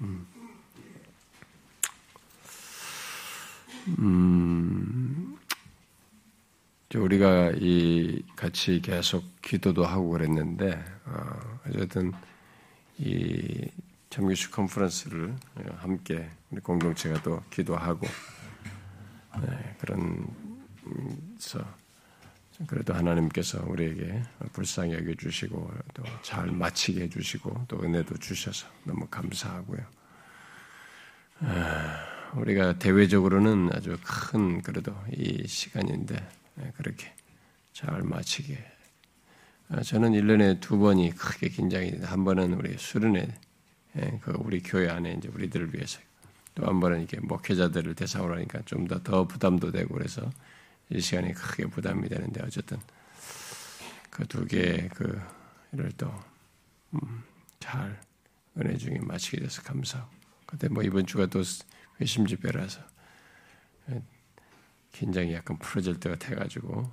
음, 우리가 이 같이 계속 기도도 하고 그랬는데 어, 어쨌든 이 정규식 컨퍼런스를 함께 우리 공동체가 또 기도하고 네, 그런 서 그래도 하나님께서 우리에게 불쌍히 여겨주시고 또 잘 마치게 해주시고 또 은혜도 주셔서 너무 감사하고요. 아, 우리가 대외적으로는 아주 큰 그래도 이 시간인데 네, 그렇게 잘 마치게. 아, 저는 1년에 두 번이 크게 긴장이 됩니다. 한 번은 우리 수련회, 예, 그 우리 교회 안에 이제 우리들을 위해서 또 한 번은 이렇게 목회자들을 대상으로 하니까 좀 더 더 부담도 되고 그래서 이 시간이 크게 부담이 되는데 어쨌든 그 두 개의 그 일을 또잘 음, 은혜 중에 마치게 돼서 감사하고 근데 뭐 이번 주가 또 회심 집회라서 긴장이 약간 풀어질 때가 돼가지고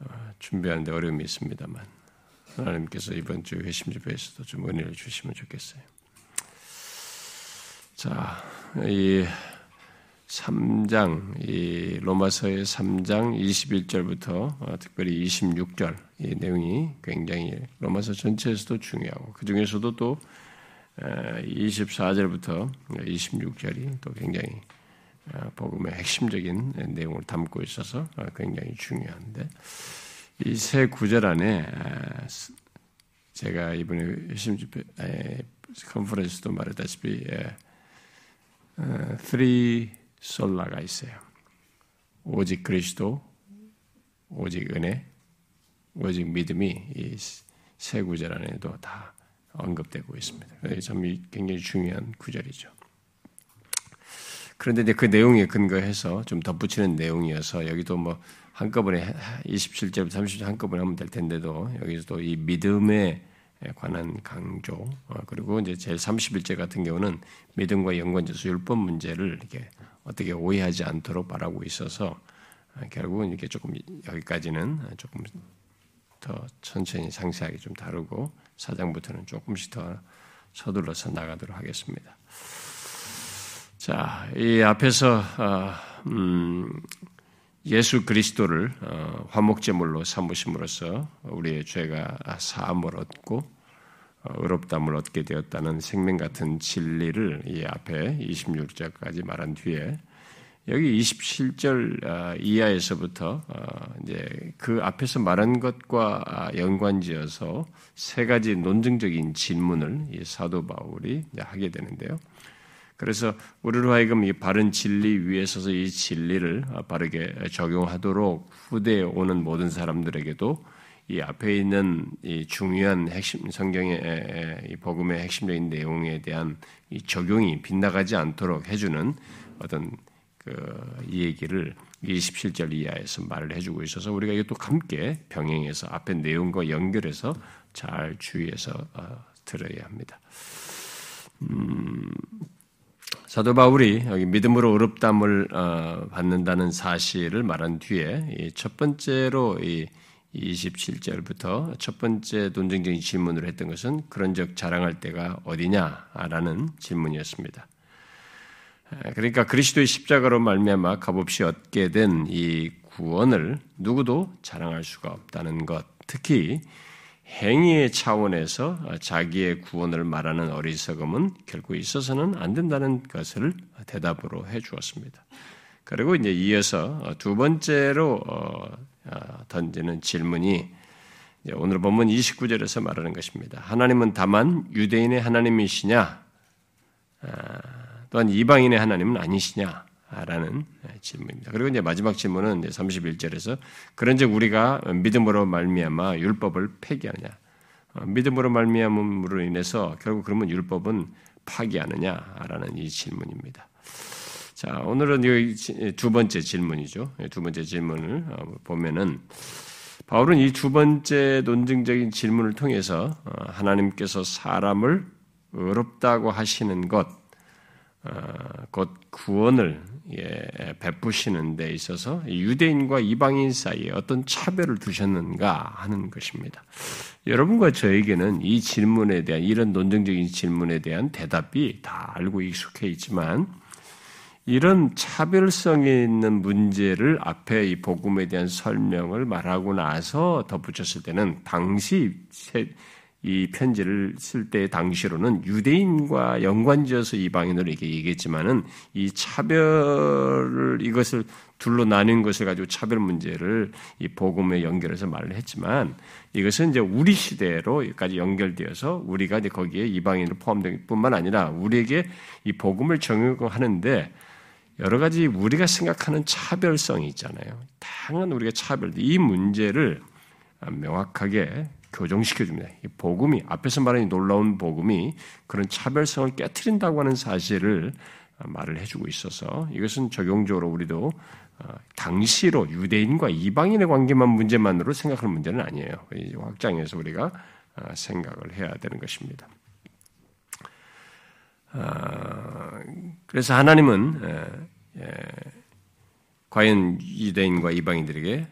어, 준비하는데 어려움이 있습니다만 하나님께서 이번 주 회심 집회에서도 좀 은혜를 주시면 좋겠어요. 자, 이 3장, 이 로마서의 3장 21절부터 어, 특별히 26절 이 내용이 굉장히 로마서 전체에서도 중요하고 그 중에서도 또 24절부터 26절이 또 굉장히 어, 복음의 핵심적인 내용을 담고 있어서 어, 굉장히 중요한데 이 세 구절 안에 제가 이번에 핵심 집회 컨퍼런스도 말했다시피 three 솔라가 있어요. 오직 그리스도, 오직 은혜, 오직 믿음이 이 세 구절 안에도 다 언급되고 있습니다. 참 굉장히 중요한 구절이죠. 그런데 이제 그 내용에 근거해서 좀 덧붙이는 내용이어서 여기도 뭐 한꺼번에 27절부터 30절 한꺼번에 하면 될 텐데도 여기서도 이 믿음에 관한 강조 어, 그리고 이제 제 31절 같은 경우는 믿음과 연관져서 율법 문제를 이렇게 어떻게 오해하지 않도록 말하고 있어서 아, 결국은 이렇게 조금 여기까지는 조금 더 천천히 상세하게 좀 다루고 사장부터는 조금씩 더 서둘러서 나가도록 하겠습니다. 자, 이 앞에서 어, 음, 예수 그리스도를 어, 화목제물로 삼으심으로써 우리의 죄가 사함을 얻고 어, 의롭담을 얻게 되었다는 생명 같은 진리를 이 앞에 26절까지 말한 뒤에 여기 27절 어, 이하에서부터 이제 그 앞에서 말한 것과 아, 연관지어서 세 가지 논증적인 질문을 이 사도 바울이 하게 되는데요. 그래서 우리로 하여금 이 바른 진리 위에 서서 이 진리를 바르게 적용하도록 후대에 오는 모든 사람들에게도 이 앞에 있는 이 중요한 핵심 성경의 이 복음의 핵심적인 내용에 대한 이 적용이 빗나가지 않도록 해주는 어떤 그이 얘기를 27절 이하에서 말을 해주고 있어서 우리가 이것도 함께 병행해서 앞에 내용과 연결해서 잘 주의해서 어, 들어야 합니다. 음, 사도 바울이 여기 믿음으로 의롭담을 어, 받는다는 사실을 말한 뒤에 첫 번째로 이 27절부터 첫 번째 논쟁적인 질문을 했던 것은 그런적 자랑할 때가 어디냐라는 질문이었습니다. 그러니까 그리스도의 십자가로 말미암아 값없이 얻게 된 이 구원을 누구도 자랑할 수가 없다는 것, 특히 행위의 차원에서 자기의 구원을 말하는 어리석음은 결코 있어서는 안 된다는 것을 대답으로 해 주었습니다. 그리고 이제 이어서 두 번째로 어, 어, 던지는 질문이 오늘 본문 29절에서 말하는 것입니다. 하나님은 다만 유대인의 하나님이시냐? 아, 또한 이방인의 하나님은 아니시냐? 라는 질문입니다. 그리고 이제 마지막 질문은 이제 31절에서 그런즉 우리가 믿음으로 말미암아 율법을 폐기하느냐? 어, 믿음으로 말미암음으로 인해서 결국 그러면 율법은 파기하느냐라는 이 질문입니다. 자, 오늘은 두 번째 질문이죠. 두 번째 질문을 어, 보면은 바울은 이 두 번째 논증적인 질문을 통해서 어, 하나님께서 사람을 의롭다고 하시는 것, 곧 구원을 예, 베푸시는 데 있어서 유대인과 이방인 사이에 어떤 차별을 두셨는가 하는 것입니다. 여러분과 저에게는 이 질문에 대한 이런 논쟁적인 질문에 대한 대답이 다 알고 익숙해 있지만 이런 차별성이 있는 문제를 앞에 이 복음에 대한 설명을 말하고 나서 덧붙였을 때는 당시 이 편지를 쓸 때 당시로는 유대인과 연관지어서 이방인으로 얘기했지만은 이 차별을 이것을 둘로 나뉜 것을 가지고 차별 문제를 이 복음에 연결해서 말을 했지만 이것은 이제 우리 시대로까지 연결되어서 우리가 이제 거기에 이방인으로 포함될 뿐만 아니라 우리에게 이 복음을 적용하는데 여러 가지 우리가 생각하는 차별성이 있잖아요. 다양한 우리가 차별, 이 문제를 명확하게 교정시켜 줍니다. 이 복음이 앞에서 말한 놀라운 복음이 그런 차별성을 깨뜨린다고 하는 사실을 말을 해주고 있어서 이것은 적용적으로 우리도 어, 당시로 유대인과 이방인의 관계만 문제만으로 생각하는 문제는 아니에요. 확장해서 우리가 어, 생각을 해야 되는 것입니다. 어, 그래서 하나님은 과연 유대인과 이방인들에게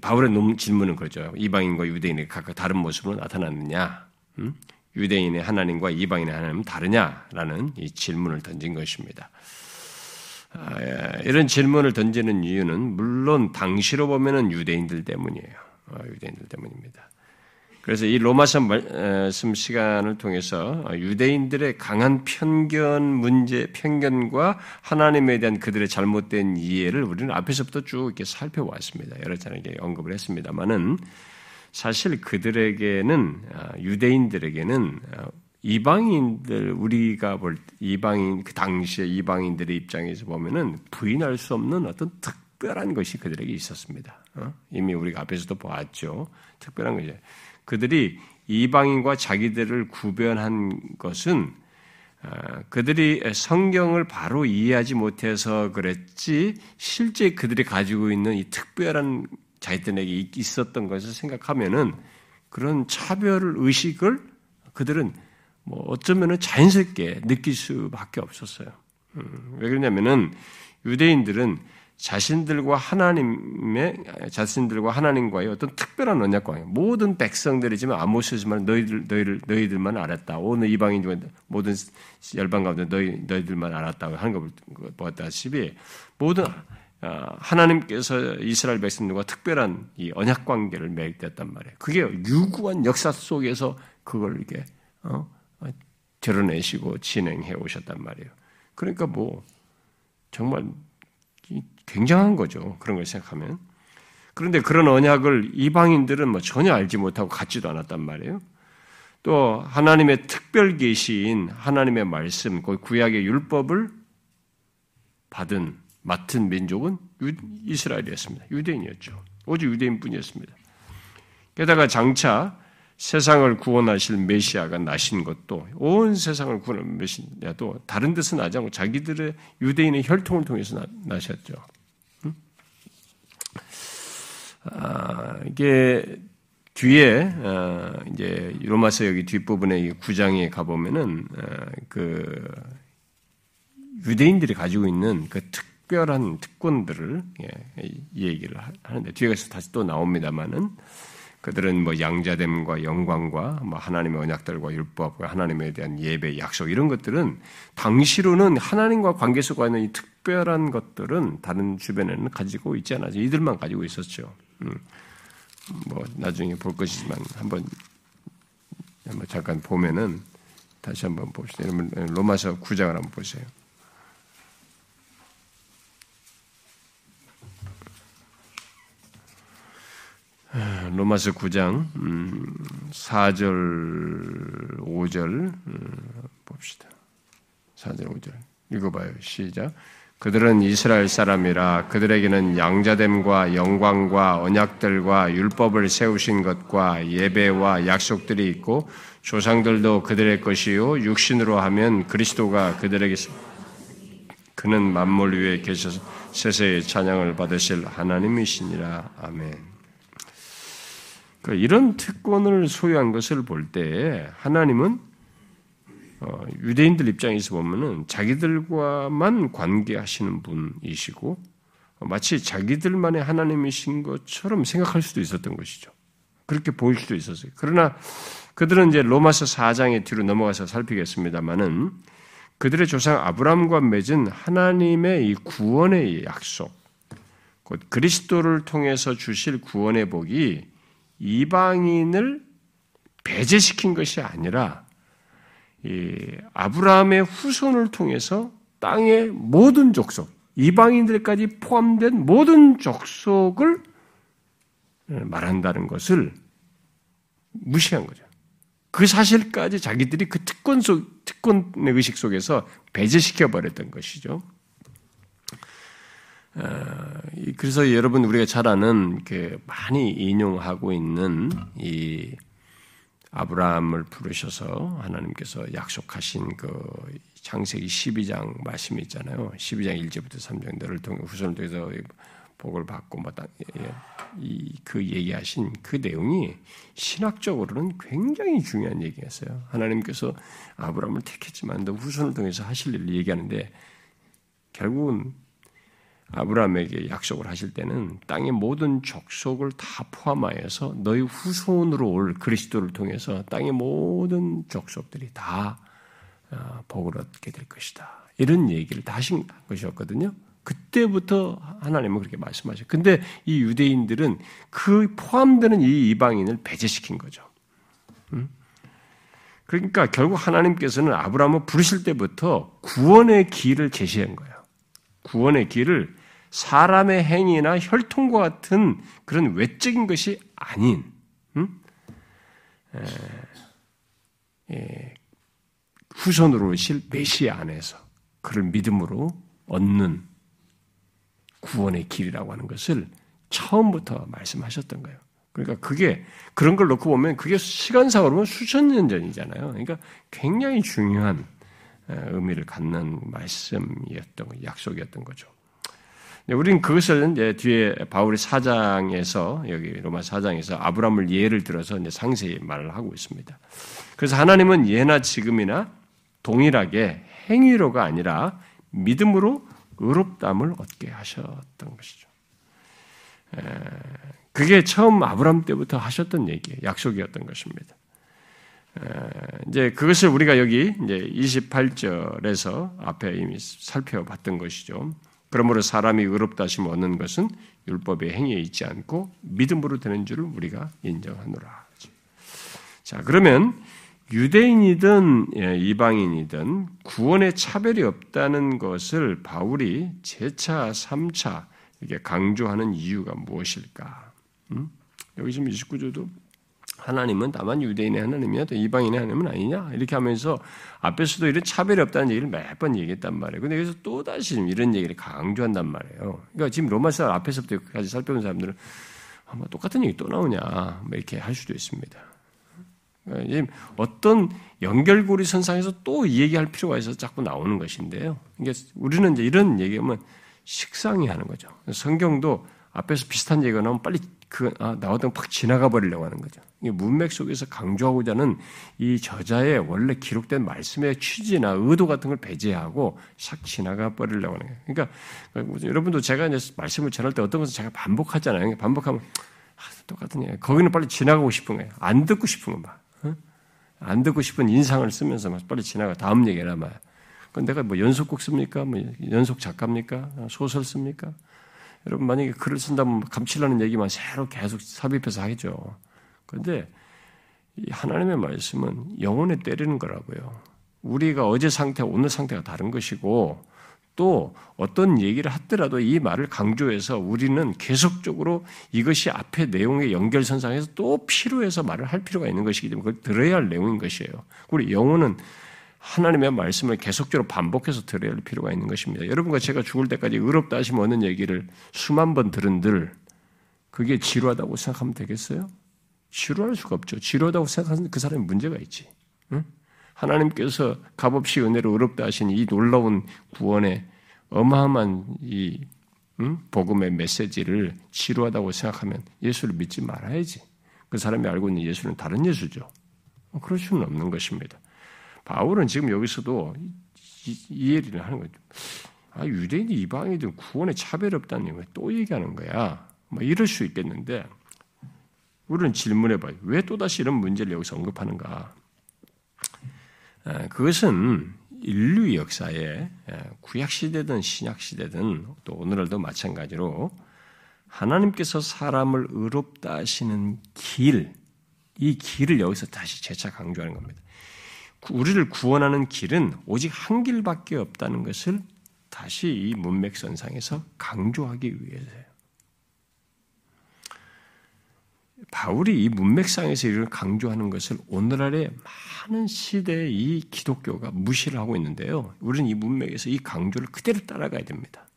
바울의 질문은 그렇죠. 이방인과 유대인이 각각 다른 모습으로 나타났느냐? 음? 유대인의 하나님과 이방인의 하나님은 다르냐라는 이 질문을 던진 것입니다. 아, 예. 이런 질문을 던지는 이유는 물론 당시로 보면은 유대인들 때문이에요. 어, 유대인들 때문입니다. 그래서 이 로마서 말씀 시간을 통해서 유대인들의 강한 편견 문제, 편견과 하나님에 대한 그들의 잘못된 이해를 우리는 앞에서부터 쭉 이렇게 살펴왔습니다. 여러 차례 언급을 했습니다만은 사실 그들에게는 아, 유대인들에게는 아, 이방인들 우리가 볼 이방인 그 당시에 이방인들의 입장에서 보면은 부인할 수 없는 어떤 특별한 것이 그들에게 있었습니다. 어? 이미 우리가 앞에서도 보았죠. 특별한 거죠. 그들이 이방인과 자기들을 구별한 것은 어, 그들이 성경을 바로 이해하지 못해서 그랬지 실제 그들이 가지고 있는 이 특별한 자기들에게 있었던 것을 생각하면은 그런 차별 의식을 그들은 뭐 어쩌면은 자연스럽게 느낄 수밖에 없었어요. 음, 왜 그러냐면은 유대인들은 자신들과 하나님의 자신들과 하나님과의 어떤 특별한 언약 관계, 모든 백성들이지만 아모스지만 너희들 너희를 너희들만 알았다. 오늘 이방인 중에 모든 열방 가운데 너희 너희들만 알았다고 하는 걸 보았다시피 모든 어, 하나님께서 이스라엘 백성들과 특별한 이 언약 관계를 맺었단 말이에요. 그게 유구한 역사 속에서 그걸 이렇게 어? 드러내시고 진행해 오셨단 말이에요. 그러니까 뭐 정말 굉장한 거죠. 그런 걸 생각하면. 그런데 그런 언약을 이방인들은 뭐 전혀 알지 못하고 갖지도 않았단 말이에요. 또 하나님의 특별 계시인 하나님의 말씀, 그 구약의 율법을 받은 맡은 민족은 이스라엘이었습니다. 유대인이었죠. 오직 유대인뿐이었습니다. 게다가 장차 세상을 구원하실 메시아가 나신 것도 온 세상을 구원할 메시아도 다른 데서 나지 않고 자기들의 유대인의 혈통을 통해서 나, 셨죠 아, 이게 뒤에 어, 이제 로마서 여기 뒷부분에 구장에 가 보면은 어, 그 유대인들이 가지고 있는 그 특별한 특권들을 예, 이 얘기를 하는데 뒤에 가서 다시 또 나옵니다만은 그들은 뭐 양자됨과 영광과 뭐 하나님의 언약들과 율법과 하나님에 대한 예배, 약속 이런 것들은 당시로는 하나님과 관계 속에 있는 이 특별한 것들은 다른 주변에는 가지고 있지 않아요. 이들만 가지고 있었죠. 음. 뭐 나중에 볼 것이지만 한번 한번 잠깐 보면은 다시 한번 봅시다. 여러분 로마서 9장을 한번 보세요. 로마서 9장 4절 음, 5절 음, 봅시다. 4절 5절 읽어봐요. 시작. 그들은 이스라엘 사람이라 그들에게는 양자됨과 영광과 언약들과 율법을 세우신 것과 예배와 약속들이 있고 조상들도 그들의 것이요 육신으로 하면 그리스도가 그들에게서 그는 만물 위에 계셔서 세세의 찬양을 받으실 하나님이시니라 아멘. 그러니까 이런 특권을 소유한 것을 볼 때 하나님은 어, 유대인들 입장에서 보면은 자기들과만 관계하시는 분이시고 마치 자기들만의 하나님이신 것처럼 생각할 수도 있었던 것이죠. 그렇게 보일 수도 있었어요. 그러나 그들은 이제 로마서 4장의 뒤로 넘어가서 살피겠습니다만은 그들의 조상 아브람과 맺은 하나님의 이 구원의 약속, 곧 그리스도를 통해서 주실 구원의 복이 이방인을 배제시킨 것이 아니라 이 아브라함의 후손을 통해서 땅의 모든 족속, 이방인들까지 포함된 모든 족속을 말한다는 것을 무시한 거죠. 그 사실까지 자기들이 그 특권 속, 특권의 의식 속에서 배제시켜 버렸던 것이죠. 어, 그래서 여러분 우리가 잘 아는 많이 인용하고 있는 이 아브라함을 부르셔서 하나님께서 약속하신 그 창세기 12장 말씀이 있잖아요. 12장 1절부터 3절 너를 통해 후손을 통해서 복을 받고 뭐그 얘기하신 그 내용이 신학적으로는 굉장히 중요한 얘기였어요. 하나님께서 아브라함을 택했지만 너 후손을 통해서 하실 일을 얘기하는데 결국은 아브라함에게 약속을 하실 때는 땅의 모든 족속을 다 포함하여서 너희 후손으로 올 그리스도를 통해서 땅의 모든 족속들이 다 어, 복을 얻게 될 것이다. 이런 얘기를 다 하신 것이었거든요. 그때부터 하나님은 그렇게 말씀하셔요. 근데 이 유대인들은 그 포함되는 이 이방인을 배제시킨 거죠. 그러니까 결국 하나님께서는 아브라함을 부르실 때부터 구원의 길을 제시한 거예요. 구원의 길을 사람의 행위나 혈통과 같은 그런 외적인 것이 아닌 음? 에, 에, 후손으로 오실 메시아 안에서 그를 믿음으로 얻는 구원의 길이라고 하는 것을 처음부터 말씀하셨던 거예요. 그러니까 그게 그런 걸 놓고 보면 그게 시간상으로 보면 수천 년 전이잖아요. 그러니까 굉장히 중요한 의미를 갖는 말씀이었던 약속이었던 거죠. 우리는 그것을 이제 뒤에 바울의 사장에서 여기 로마 사장에서 아브라함을 예를 들어서 이제 상세히 말을 하고 있습니다. 그래서 하나님은 예나 지금이나 동일하게 행위로가 아니라 믿음으로 의롭담을 얻게 하셨던 것이죠. 그게 처음 아브라함 때부터 하셨던 얘기예요. 약속이었던 것입니다. 이제 그것을 우리가 여기 이제 28절에서 앞에 이미 살펴봤던 것이죠. 그러므로 사람이 의롭다 하심 얻는 것은 율법의 행위에 있지 않고 믿음으로 되는 줄을 우리가 인정하노라. 자, 그러면 유대인이든 예, 이방인이든 구원의 차별이 없다는 것을 바울이 제차, 3차 이렇게 강조하는 이유가 무엇일까? 음? 여기 지금 29조도 하나님은 다만 유대인의 하나님이냐, 또 이방인의 하나님은 아니냐 이렇게 하면서 앞에서도 이런 차별이 없다는 얘기를 몇 번 얘기했단 말이에요. 근데 여기서 또 다시 이런 얘기를 강조한단 말이에요. 그러니까 지금 로마서 앞에서부터까지 살펴본 사람들은 아, 뭐 똑같은 얘기 또 나오냐 뭐 이렇게 할 수도 있습니다. 그러니까 어떤 연결고리 선상에서 또 얘기할 필요가 있어서 자꾸 나오는 것인데요. 이게 우리는 이제 이런 얘기하면 식상이 하는 거죠. 성경도 앞에서 비슷한 얘기가 나오면 빨리 그 아, 나오던 팍 지나가 버리려고 하는 거죠. 이 문맥 속에서 강조하고자 하는 이 저자의 원래 기록된 말씀의 취지나 의도 같은 걸 배제하고 싹 지나가 버리려고 하는 거예요. 그러니까 여러분도 제가 이제 말씀을 전할 때 어떤 것을 제가 반복하잖아요. 반복하면 아, 똑같은 얘기. 거기는 빨리 지나가고 싶은 거예요. 안 듣고 싶은 거 봐. 안 듣고 싶은 인상을 쓰면서 막 빨리 지나가 다음 얘기라 말. 그건 내가 뭐 연속곡 씁니까? 뭐 연속 작가입니까? 소설 씁니까? 여러분 만약에 글을 쓴다면 감칠라는 얘기만 새로 계속 삽입해서 하겠죠. 그런데 하나님의 말씀은 영혼에 때리는 거라고요. 우리가 어제 상태와 오늘 상태가 다른 것이고 또 어떤 얘기를 하더라도 이 말을 강조해서 우리는 계속적으로 이것이 앞에 내용의 연결선상에서 또 필요해서 말을 할 필요가 있는 것이기 때문에 그걸 들어야 할 내용인 것이에요. 우리 영혼은 하나님의 말씀을 계속적으로 반복해서 들어야 할 필요가 있는 것입니다. 여러분과 제가 죽을 때까지 의롭다 하시면 얻는 얘기를 수만 번 들은들 그게 지루하다고 생각하면 되겠어요? 지루할 수가 없죠. 지루하다고 생각하는 그 사람이 문제가 있지. 응? 하나님께서 값없이 은혜로 의롭다 하신 이 놀라운 구원의 어마어마한 이 응? 복음의 메시지를 지루하다고 생각하면 예수를 믿지 말아야지. 그 사람이 알고 있는 예수는 다른 예수죠. 그럴 수는 없는 것입니다. 바울은 지금 여기서도 이해를 하는 거죠. 아, 유대인이 이방이든 구원에 차별 없다는 왜또 얘기하는 거야? 뭐 이럴 수 있겠는데 우리는 질문해봐요. 왜 또다시 이런 문제를 여기서 언급하는가? 그것은 인류 역사에 구약 시대든 신약 시대든 또 오늘날도 마찬가지로 하나님께서 사람을 의롭다 하시는 길, 이 길을 여기서 다시 재차 강조하는 겁니다. 우리를 구원하는 길은 오직 한 길밖에 없다는 것을 다시 이 문맥선상에서 강조하기 위해서예요. 바울이 이 문맥상에서 이를 강조하는 것을 오늘날의 많은 시대의 이 기독교가 무시를 하고 있는데요. 우리는 이 문맥에서 이 강조를 그대로 따라가야 됩니다.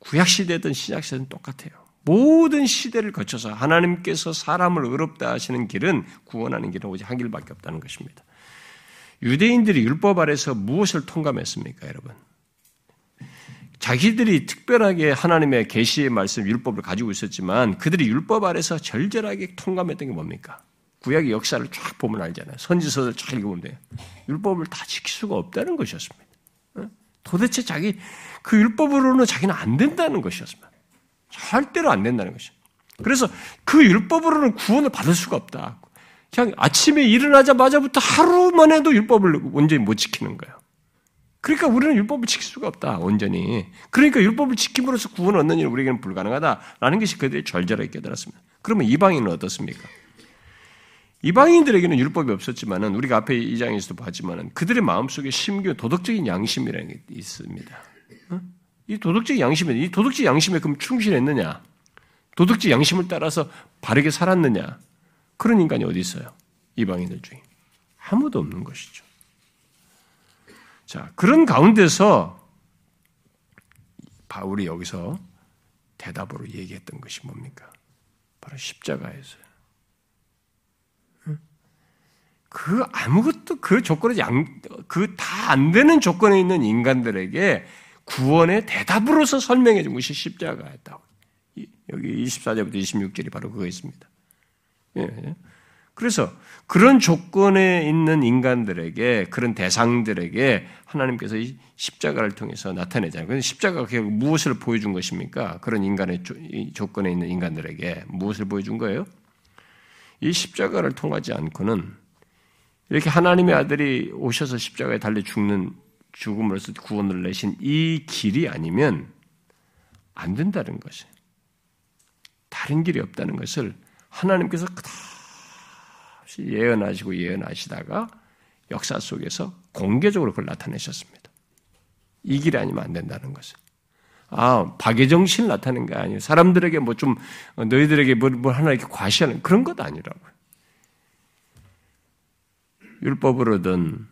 구약 시대든 신약 시대든 똑같아요. 모든 시대를 거쳐서 하나님께서 사람을 의롭다 하시는 길은 구원하는 길은 오직 한 길밖에 없다는 것입니다. 유대인들이 율법 아래서 무엇을 통감했습니까, 여러분? 자기들이 특별하게 하나님의 계시의 말씀 율법을 가지고 있었지만 그들이 율법 아래서 절절하게 통감했던 게 뭡니까? 구약의 역사를 쫙 보면 알잖아요. 선지서를 쫙 읽어보면 돼요. 율법을 다 지킬 수가 없다는 것이었습니다. 도대체 자기 그 율법으로는 자기는 안 된다는 것이었습니다. 절대로 안 된다는 것이. 그래서 그 율법으로는 구원을 받을 수가 없다. 그냥 아침에 일어나자마자부터 하루만 해도 율법을 온전히 못 지키는 거예요. 그러니까 우리는 율법을 지킬 수가 없다, 온전히. 그러니까 율법을 지킴으로써 구원을 얻는 일은 우리에게는 불가능하다라는 것이 그들이 절절하게 깨달았습니다. 그러면 이방인은 어떻습니까? 이방인들에게는 율법이 없었지만은 우리가 앞에 이 장에서도 봤지만은 그들의 마음속에 심겨 도덕적인 양심이라는 게 있습니다. 어? 이 도덕적 양심에 이 도덕적 양심에 그럼 충실했느냐? 도덕적 양심을 따라서 바르게 살았느냐? 그런 인간이 어디 있어요? 이방인들 중에 아무도 없는 것이죠. 자, 그런 가운데서 바울이 여기서 대답으로 얘기했던 것이 뭡니까? 바로 십자가에서요. 그 아무것도 그 조건에 양, 그 다 안 되는 조건에 있는 인간들에게 구원의 대답으로서 설명해 준 것이 십자가였다고. 여기 24절부터 26절이 바로 그거 있습니다. 예, 예. 그래서 그런 조건에 있는 인간들에게 그런 대상들에게 하나님께서 이 십자가를 통해서 나타내잖아요. 그런데 십자가가 결국 무엇을 보여준 것입니까? 그런 인간의 조 건에 있는 인간들에게 무엇을 보여준 거예요? 이 십자가를 통하지 않고는 이렇게 하나님의 아들이 오셔서 십자가에 달려 죽는 죽음으로써 구원을 내신 이 길이 아니면 안 된다는 것이 다른 길이 없다는 것을 하나님께서 끝없이 예언하시고 예언하시다가 역사 속에서 공개적으로 그걸 나타내셨습니다. 이 길이 아니면 안 된다는 것을. 아, 박애정신 나타낸 게 아니에요. 사람들에게 뭐 좀, 너희들에게 뭘, 뭘 하나 이렇게 과시하는 그런 것 아니라고요. 율법으로든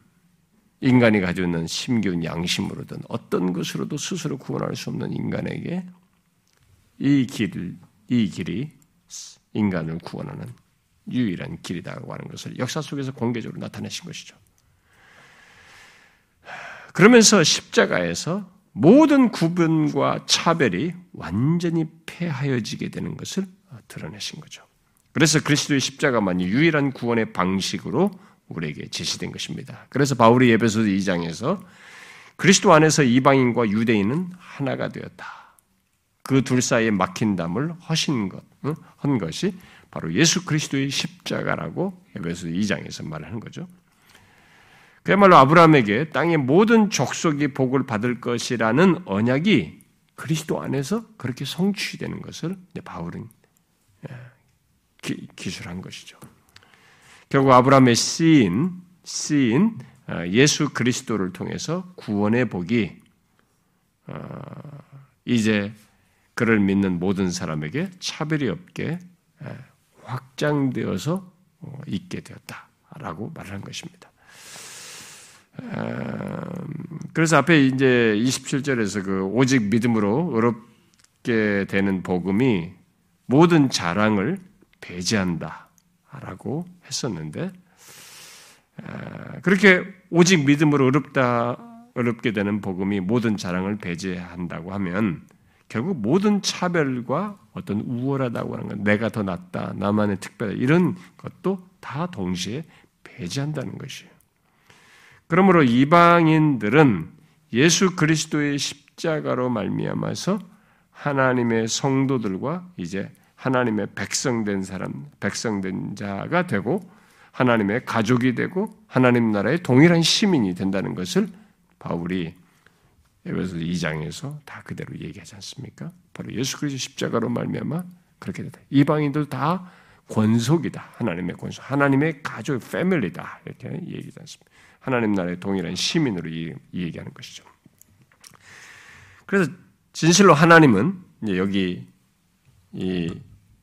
인간이 가지고 있는 심기운 양심으로든 어떤 것으로도 스스로 구원할 수 없는 인간에게 이 길, 이 길이 인간을 구원하는 유일한 길이다고 하는 것을 역사 속에서 공개적으로 나타내신 것이죠. 그러면서 십자가에서 모든 구분과 차별이 완전히 폐하여지게 되는 것을 드러내신 거죠. 그래서 그리스도의 십자가만이 유일한 구원의 방식으로 우리에게 제시된 것입니다. 그래서 바울이 예배소 2장에서 그리스도 안에서 이방인과 유대인은 하나가 되었다. 그 둘 사이에 막힌 담을 허신 것, 한 것이 바로 예수 그리스도의 십자가라고 에베소 2장에서 말하는 거죠. 그야말로 아브라함에게 땅의 모든 족속이 복을 받을 것이라는 언약이 그리스도 안에서 그렇게 성취되는 것을 바울은 예, 기술한 것이죠. 결국 아브라함의 씨인 씨인 어, 예수 그리스도를 통해서 구원의 복이 어, 이제 그를 믿는 모든 사람에게 차별이 없게 확장되어서 어, 있게 되었다라고 말하는 것입니다. 그래서 앞에 이제 27절에서 그 오직 믿음으로 의롭게 되는 복음이 모든 자랑을 배제한다. 라고 했었는데, 그렇게 오직 믿음으로 어렵다, 어렵게 되는 복음이 모든 자랑을 배제한다고 하면 결국 모든 차별과 어떤 우월하다고 하는 건 내가 더 낫다, 나만의 특별하다, 이런 것도 다 동시에 배제한다는 것이에요. 그러므로 이방인들은 예수 그리스도의 십자가로 말미암아서 하나님의 성도들과 이제 하나님의 백성된 사람, 백성된 자가 되고 하나님의 가족이 되고 하나님 나라의 동일한 시민이 된다는 것을 바울이 에베소 2장에서 다 그대로 얘기하지 않습니까? 바로 예수 그리스도 십자가로 말미암아 그렇게 됐다. 이방인들 다 권속이다. 하나님의 권속, 하나님의 가족, 패밀리다. 이렇게 얘기하지 않습니까? 하나님 나라의 동일한 시민으로 이, 이 얘기하는 것이죠. 그래서 진실로 하나님은 여기 이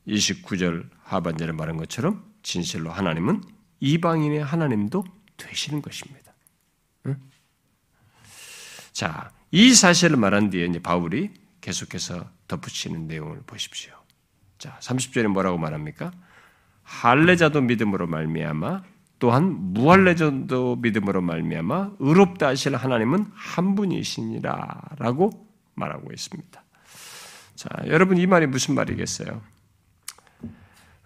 29절 하반절에 말한 것처럼 진실로 하나님은 이방인의 하나님도 되시는 것입니다. 응? 자, 이 사실을 말한 뒤에 이제 바울이 계속해서 덧붙이는 내용을 보십시오. 자, 30절에 뭐라고 말합니까? 할례자도 믿음으로 말미암아 또한 무할례자도 믿음으로 말미암아 의롭다 하실 하나님은 한 분이시니라라고 말하고 있습니다. 자, 여러분 이 말이 무슨 말이겠어요?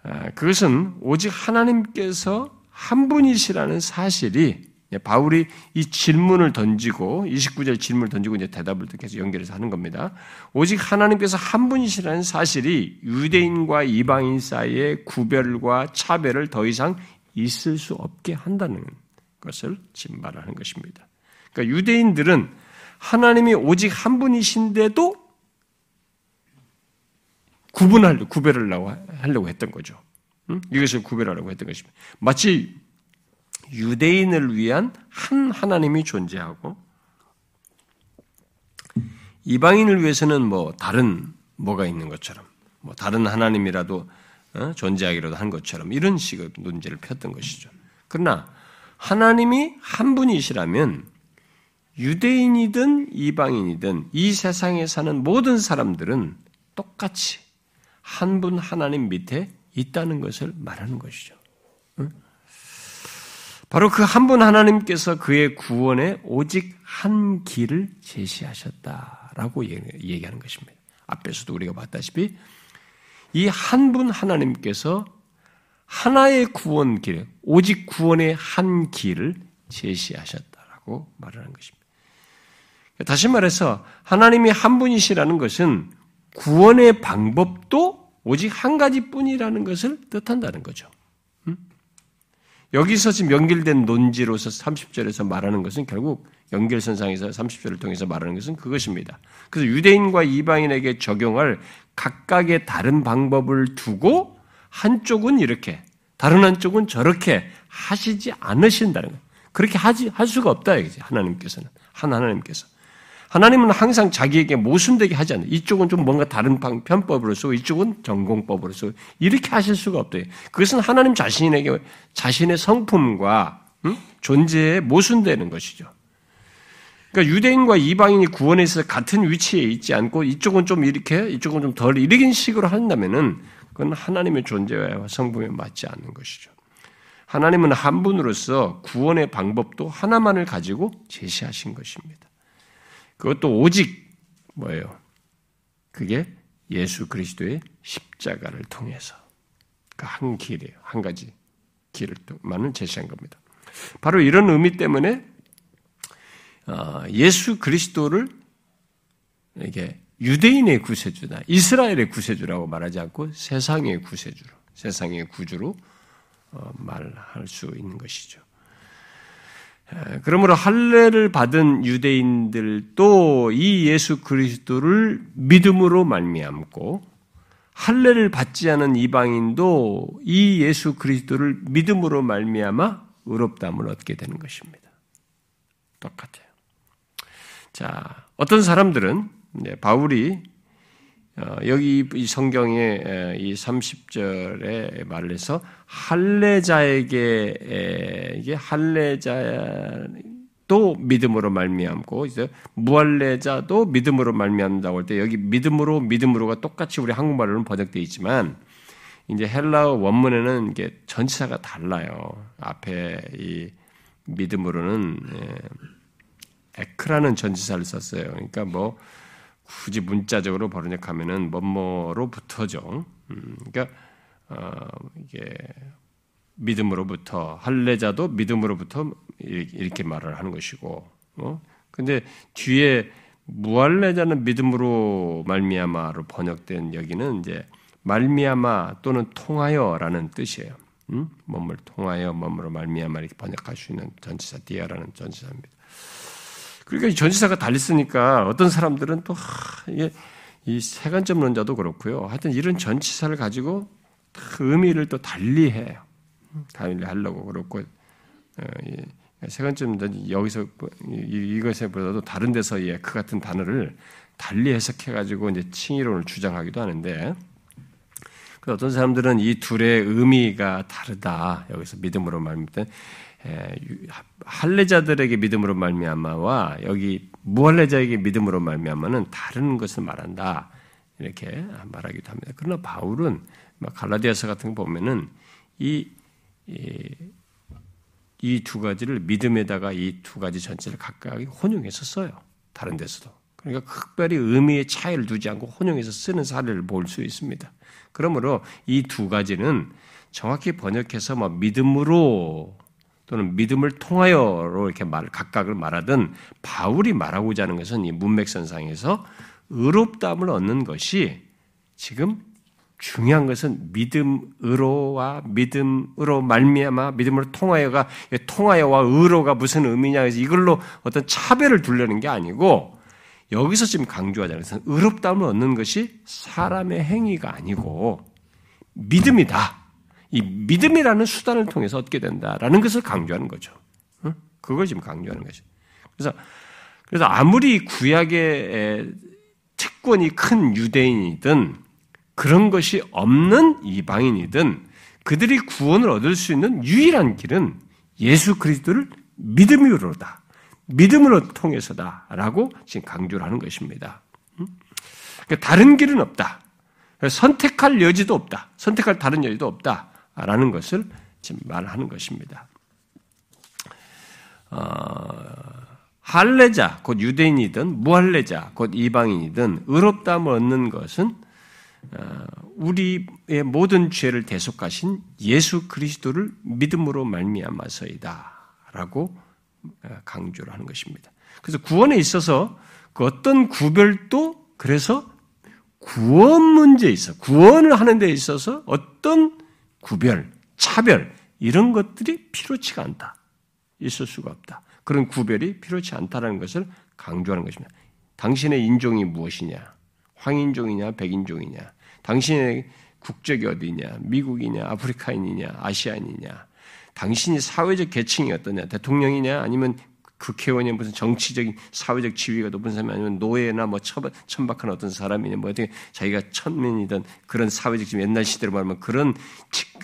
아, 그것은 오직 하나님께서 한 분이시라는 사실이 바울이 이 질문을 던지고 29절 질문을 던지고 이제 대답을 계속 연결해서 하는 겁니다. 오직 하나님께서 한 분이시라는 사실이 유대인과 이방인 사이의 구별과 차별을 더 이상 있을 수 없게 한다는 것을 말하는 것입니다. 그러니까 유대인들은 하나님이 오직 한 분이신데도 구분하려 구별하려고 하려고 했던 거죠. 응? 이것을 구별하려고 했던 것입니다. 마치 유대인을 위한 한 하나님이 존재하고 이방인을 위해서는 뭐 다른 뭐가 있는 것처럼 뭐 다른 하나님이라도 어? 존재하기라도 한 것처럼 이런 식의 논제를 폈던 것이죠. 그러나 하나님이 한 분이시라면 유대인이든 이방인이든 이 세상에 사는 모든 사람들은 똑같이 한 분 하나님 밑에 있다는 것을 말하는 것이죠. 바로 그 한 분 하나님께서 그의 구원에 오직 한 길을 제시하셨다라고 얘기하는 것입니다. 앞에서도 우리가 봤다시피 이 한 분 하나님께서 하나의 구원 길, 오직 구원의 한 길을 제시하셨다라고 말하는 것입니다. 다시 말해서 하나님이 한 분이시라는 것은 구원의 방법도 오직 한 가지뿐이라는 것을 뜻한다는 거죠. 여기서 지금 연결된 논지로서 30절에서 말하는 것은 결국 연결선상에서 30절을 통해서 말하는 것은 그것입니다. 그래서 유대인과 이방인에게 적용할 각각의 다른 방법을 두고 한쪽은 이렇게, 다른 한쪽은 저렇게 하시지 않으신다는 거예요. 그렇게 하지, 할 수가 없다. 하나님께서는. 한 하나님께서. 하나님은 항상 자기에게 모순되게 하지 않아요. 이쪽은 좀 뭔가 다른 편법으로 쓰고 이쪽은 전공법으로 쓰고 이렇게 하실 수가 없대요. 그것은 하나님 자신에게 자신의 성품과 음? 존재에 모순되는 것이죠. 그러니까 유대인과 이방인이 구원에 있어서 같은 위치에 있지 않고 이쪽은 좀 이렇게 이쪽은 좀 덜 이런 식으로 한다면은 그건 하나님의 존재와 성품에 맞지 않는 것이죠. 하나님은 한 분으로서 구원의 방법도 하나만을 가지고 제시하신 것입니다. 그것도 오직 뭐예요? 그게 예수 그리스도의 십자가를 통해서 그한 길이에요. 한 가지 길을 만을 제시한 겁니다. 바로 이런 의미 때문에 어, 예수 그리스도를 이게 유대인의 구세주다, 이스라엘의 구세주라고 말하지 않고 세상의 구세주로, 세상의 구주로 어, 말할 수 있는 것이죠. 그러므로 할례를 받은 유대인들도 이 예수 그리스도를 믿음으로 말미암고 할례를 받지 않은 이방인도 이 예수 그리스도를 믿음으로 말미암아 의롭다함을 얻게 되는 것입니다. 똑같아요. 자, 어떤 사람들은 바울이 어, 여기 이 성경의 이 30절에 말을 해서 할례자에게 이게 할례자도 믿음으로 말미암고 이제 무할례자도 믿음으로 말미암다고 할 때 여기 믿음으로 믿음으로가 똑같이 우리 한국말로는 번역되어 있지만 이제 헬라어 원문에는 이게 전치사가 달라요. 앞에 이 믿음으로는 에크라는 전치사를 썼어요. 그러니까 뭐 굳이 문자적으로 번역하면은 뭐뭐로 붙어죠. 음, 그러니까 어, 이게 믿음으로부터 할례자도 믿음으로부터 이렇게 말을 하는 것이고, 어? 근데 뒤에 무할례자는 믿음으로 말미암아로 번역된 여기는 이제 말미암아 또는 통하여라는 뜻이에요. 음? 몸을 통하여 몸으로 말미암아 이렇게 번역할 수 있는 전치사 디아라는 전치사입니다. 그러니까 달리 쓰니까 어떤 사람들은 또 하, 이게 이 세간점론자도 그렇고요. 하여튼 이런 전치사를 가지고 의미를 또 달리해요. 달리하려고 그렇고 어, 세간점 여기서 이것에보다도 다른 데서 그 같은 단어를 달리 해석해 가지고 이제 칭의론을 주장하기도 하는데 어떤 사람들은 이 둘의 의미가 다르다. 여기서 믿음으로 말미암 할례자들에게 믿음으로 말미암아와 여기 무할례자에게 믿음으로 말미암아는 다른 것을 말한다. 이렇게 말하기도 합니다. 그러나 바울은 갈라디아서 같은 거 보면은 이이두 가지를 믿음에다가 이 두 가지 전체를 각각 혼용해서 써요. 다른 데서도. 그러니까 특별히 의미의 차이를 두지 않고 혼용해서 쓰는 사례를 볼 수 있습니다. 그러므로 이 두 가지는 정확히 번역해서 뭐 믿음으로 또는 믿음을 통하여로 이렇게 말 각각을 말하든 바울이 말하고자 하는 것은 이 문맥선상에서 의롭다함을 얻는 것이 지금 중요한 것은 믿음으로와 믿음으로 말미암아 믿음으로 통하여가 통하여와 의로가 무슨 의미냐 해서 이걸로 어떤 차별을 두려는 게 아니고 여기서 지금 강조하자는 것은 의롭다함을 얻는 것이 사람의 행위가 아니고 믿음이다. 이 믿음이라는 수단을 통해서 얻게 된다라는 것을 강조하는 거죠. 그걸 지금 강조하는 거죠. 그래서 그래서 아무리 구약의 채권이 큰 유대인이든 그런 것이 없는 이방인이든 그들이 구원을 얻을 수 있는 유일한 길은 예수 그리스도를 믿음으로다. 믿음으로 통해서다라고 지금 강조를 하는 것입니다. 그러니까 다른 길은 없다. 선택할 여지도 없다. 선택할 다른 여지도 없다 라는 것을 지금 말하는 것입니다. 어, 할례자 곧 유대인이든 무할례자 곧 이방인이든 의롭다함을 얻는 것은 어, 우리의 모든 죄를 대속하신 예수 그리스도를 믿음으로 말미암아서이다라고 강조를 하는 것입니다. 그래서 구원에 있어서 그 어떤 구별도 그래서 구원 문제에 있어 구원을 하는 데 있어서 어떤 구별, 차별 이런 것들이 필요치가 않다. 있을 수가 없다. 그런 구별이 필요치 않다라는 것을 강조하는 것입니다. 당신의 인종이 무엇이냐? 황인종이냐, 백인종이냐? 당신의 국적이 어디냐? 미국이냐, 아프리카인이냐, 아시아인이냐? 당신이 사회적 계층이 어떠냐, 대통령이냐, 아니면 국회의원이 무슨 정치적인 사회적 지위가 높은 사람이 아니면 노예나 뭐 천박한 어떤 사람이냐, 뭐 어떻게 자기가 천민이든 그런 사회적 지금 옛날 시대로 말하면 그런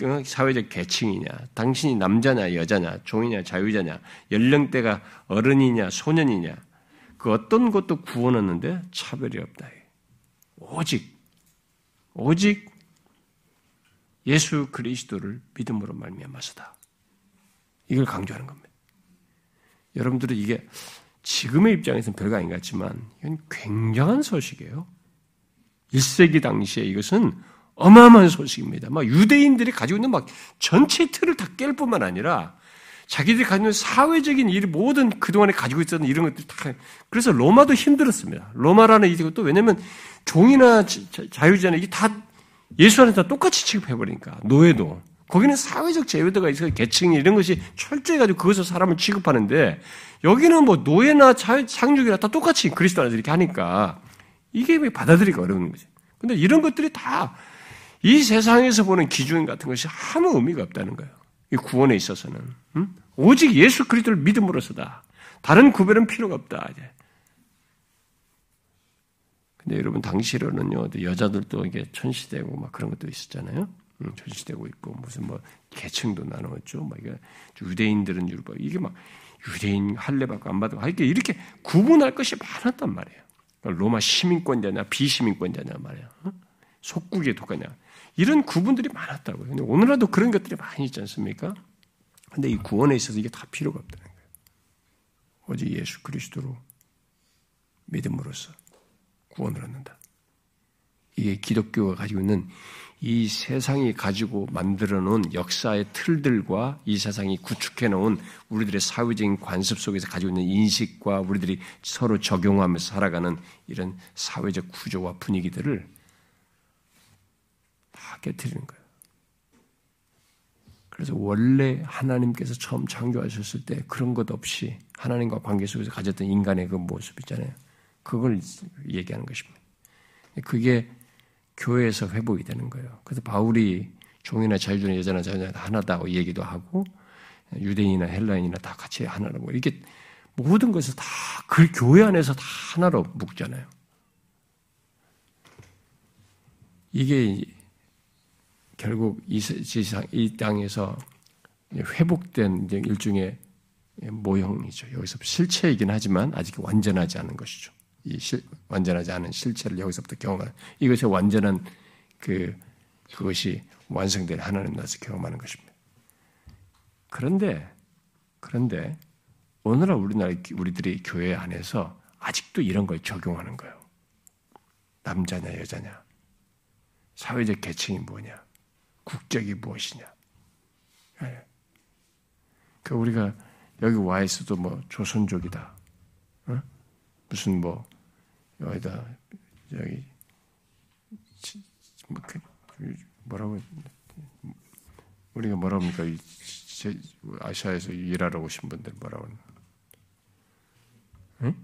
어, 사회적 계층이냐, 당신이 남자냐, 여자냐, 종이냐, 자유자냐, 연령대가 어른이냐, 소년이냐, 그 어떤 것도 구원하는데 차별이 없다. 오직 오직 예수 그리스도를 믿음으로 말미암아서다. 이걸 강조하는 겁니다. 여러분들은 이게 지금의 입장에서는 별거 아닌 것 같지만 이건 굉장한 소식이에요. 1세기 당시에 이것은 어마어마한 소식입니다. 막 유대인들이 가지고 있는 막 전체 틀을 다 깰 뿐만 아니라 자기들이 가지고 있는 사회적인 일 모든 그동안에 가지고 있었던 이런 것들 다 그래서 로마도 힘들었습니다. 로마라는 이것도 왜냐면 종이나 자유자나 이게 다 예수 안에서 똑같이 취급해 버리니까 노예도 거기는 사회적 제외도가 있어요. 계층이 이런 것이 철저히 가지고 그것을 사람을 취급하는데 여기는 뭐 노예나 상륙이나 다 똑같이 그리스도 안에서 이렇게 하니까 이게 왜 받아들이기 어려운 거지. 근데 이런 것들이 다 이 세상에서 보는 기준 같은 것이 아무 의미가 없다는 거예요. 이 구원에 있어서는. 음? 오직 예수 그리스도를 믿음으로서다. 다른 구별은 필요가 없다. 이제. 근데 여러분 당시로는요 여자들도 이게 천시되고 막 그런 것도 있었잖아요. 전시되고 있고 무슨 뭐 계층도 나누었죠. 막 이게 유대인들은 유럽 이게 막 유대인 할례 받고 안 받고 이렇게 이렇게 구분할 것이 많았단 말이에요. 로마 시민권자냐 비시민권자냐 말이야. 어? 속국의 독하냐 이런 구분들이 많았다고요. 근데 오늘날도 그런 것들이 많이 있지 않습니까? 근데 이 구원에 있어서 이게 다 필요가 없다는 거예요. 오직 예수 그리스도로 믿음으로써 구원을 얻는다. 이게 기독교가 가지고 있는 이 세상이 가지고 만들어 놓은 역사의 틀들과 이 세상이 구축해 놓은 우리들의 사회적인 관습 속에서 가지고 있는 인식과 우리들이 서로 적용하면서 살아가는 이런 사회적 구조와 분위기들을 다 깨뜨리는 거예요. 그래서 원래 하나님께서 처음 창조하셨을 때 그런 것 없이 하나님과 관계 속에서 가졌던 인간의 그 모습 있잖아요. 그걸 얘기하는 것입니다. 그게 교회에서 회복이 되는 거예요. 그래서 바울이 종이나 자유주의 여자나 자유나 하나다고 얘기도 하고 유대인이나 헬라인이나 다 같이 하나라고 이게 모든 것을 다 그 교회 안에서 다 하나로 묶잖아요. 이게 결국 이 세상 이 땅에서 회복된 일종의 모형이죠. 여기서 실체이긴 하지만 아직 완전하지 않은 것이죠. 이 실, 완전하지 않은 실체를 여기서부터 경험하는 이것의 완전한 그 그것이 완성된 하나님 나라에서 경험하는 것입니다. 그런데 그런데 오늘날 우리나라 우리들이 교회 안에서 아직도 이런 걸 적용하는 거예요. 남자냐 여자냐, 사회적 계층이 뭐냐, 국적이 무엇이냐. 예. 그 우리가 여기 와 있어도 뭐 조선족이다. 어? 무슨 뭐 여기다 여기 뭐 그, 뭐라고 우리가 뭐라 합니까? 아시아에서 일하러 오신 분들 뭐라고 응?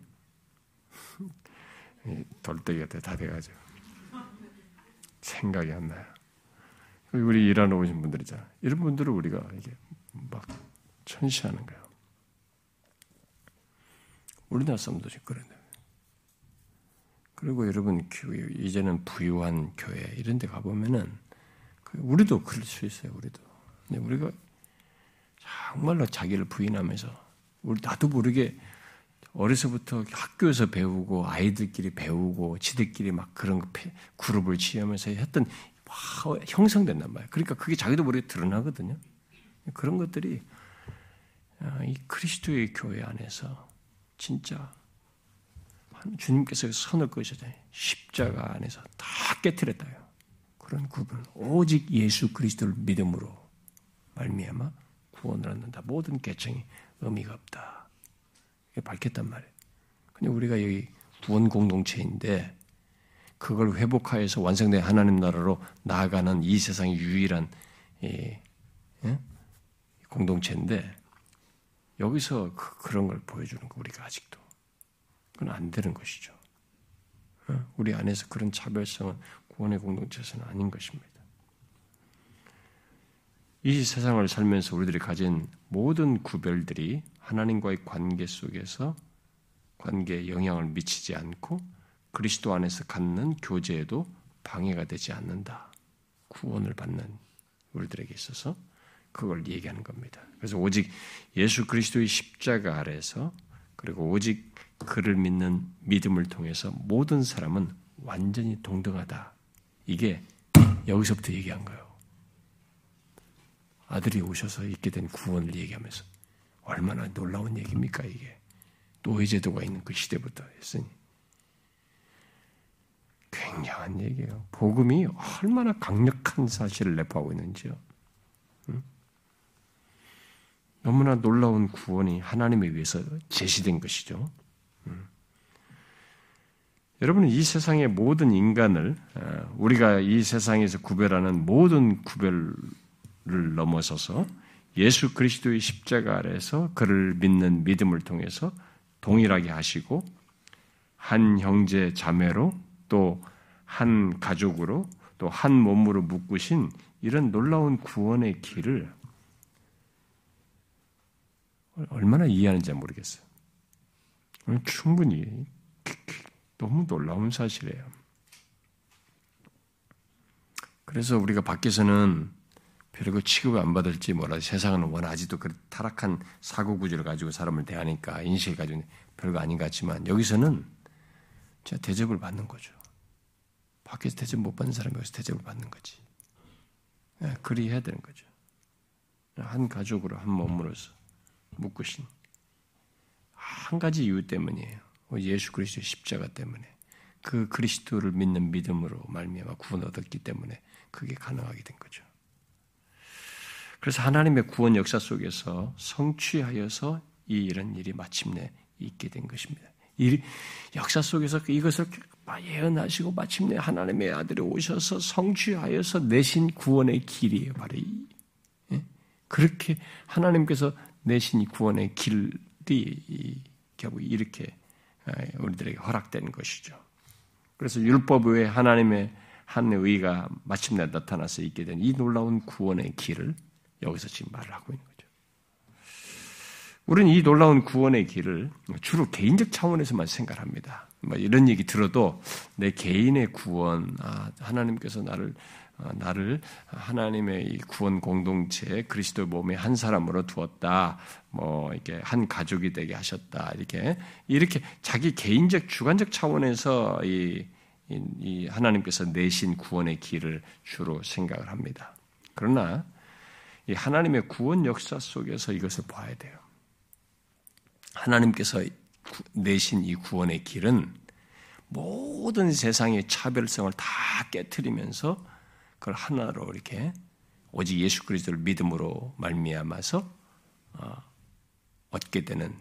돌덩이가 다 돼가지고 생각이 안 나요. 우리 일하러 오신 분들이잖아. 이런 분들을 우리가 이게 막 천시하는 거예요. 우리나라 사람들이 그러네. 그리고 여러분 이제는 부유한 교회 이런 데 가보면은 그 우리도 그럴 수 있어요. 우리도. 근데 우리가 정말로 자기를 부인하면서 우리 나도 모르게 어려서부터 학교에서 배우고 아이들끼리 배우고 지들끼리 막 그런 그룹을 지으면서 했던 형성된단 말이에요. 그러니까 그게 자기도 모르게 드러나거든요. 그런 것들이 아, 이 그리스도의 교회 안에서 진짜 주님께서 선을 그으셨잖아요. 십자가 안에서 다 깨뜨렸다요. 그런 구분. 오직 예수 그리스도를 믿음으로 말미암아 구원을 얻는다. 모든 계층이 의미가 없다. 이게 밝혔단 말이에요. 근데 우리가 여기 구원 공동체인데 그걸 회복하여서 완성된 하나님 나라로 나아가는 이 세상의 유일한 이, 예? 공동체인데 여기서 그, 런걸 보여주는 거 우리가 아직도 그건 안 되는 것이죠. 어? 우리 안에서 그런 차별성은 구원의 공동체에서는 아닌 것입니다. 이 세상을 살면서 우리들이 가진 모든 구별들이 하나님과의 관계 속에서 관계에 영향을 미치지 않고 그리스도 안에서 갖는 교제에도 방해가 되지 않는다. 구원을 받는 우리들에게 있어서 그걸 얘기하는 겁니다. 그래서 오직 예수 그리스도의 십자가 아래서 그리고 오직 그를 믿는 믿음을 통해서 모든 사람은 완전히 동등하다. 이게 여기서부터 얘기한 거예요. 아들이 오셔서 있게 된 구원을 얘기하면서 얼마나 놀라운 얘기입니까 이게 노예제도가 있는 그 시대부터 했으니 굉장한 얘기예요. 복음이 얼마나 강력한 사실을 내포하고 있는지요. 너무나 놀라운 구원이 하나님에 의해서 제시된 것이죠. 음. 여러분은 이 세상의 모든 인간을 어, 우리가 이 세상에서 구별하는 모든 구별을 넘어서서 예수 그리스도의 십자가 아래서 그를 믿는 믿음을 통해서 동일하게 하시고 한 형제 자매로 또 한 가족으로 또 한 몸으로 묶으신 이런 놀라운 구원의 길을 얼마나 이해하는지 모르겠어요. 충분히 너무 놀라운 사실이에요. 그래서 우리가 밖에서는 별거 취급을 안 받을지 몰라 세상은 원하지도 그 타락한 사고 구조를 가지고 사람을 대하니까 인식을 가지고 별거 아닌 것 같지만 여기서는 진짜 대접을 받는 거죠. 밖에서 대접 못 받는 사람이 여기서 대접을 받는 거지. 네, 그리 해야 되는 거죠. 한 가족으로 한 몸으로서 묶으신 한 가지 이유 때문이에요. 예수 그리스도의 십자가 때문에 그 그리스도를 믿는 믿음으로 말미암아 구원 얻었기 때문에 그게 가능하게 된 거죠. 그래서 하나님의 구원 역사 속에서 성취하여서 이 이런 일이 마침내 있게 된 것입니다. 이 역사 속에서 이것을 예언하시고 마침내 하나님의 아들이 오셔서 성취하여서 내신 구원의 길이에요. 바로 이, 예? 그렇게 하나님께서 내신 구원의 길이 결국 이렇게 아, 우리들에게 허락된 것이죠. 그래서 율법 외에 하나님의 한 의가 마침내 나타나서 있게 된 이 놀라운 구원의 길을 여기서 지금 말을 하고 있는 거죠. 우리는 이 놀라운 구원의 길을 주로 개인적 차원에서만 생각합니다. 뭐 이런 얘기 들어도 내 개인의 구원, 아, 하나님께서 나를 아, 나를 하나님의 이 구원 공동체 그리스도 몸의 한 사람으로 두었다. 뭐 이렇게 한 가족이 되게 하셨다. 이렇게 이렇게 자기 개인적 주관적 차원에서 이, 이, 이 하나님께서 내신 구원의 길을 주로 생각을 합니다. 그러나 이 하나님의 구원 역사 속에서 이것을 봐야 돼요. 하나님께서 내신 이 구원의 길은 모든 세상의 차별성을 다 깨뜨리면서 그걸 하나로 이렇게 오직 예수 그리스도를 믿음으로 말미암아서 어, 얻게 되는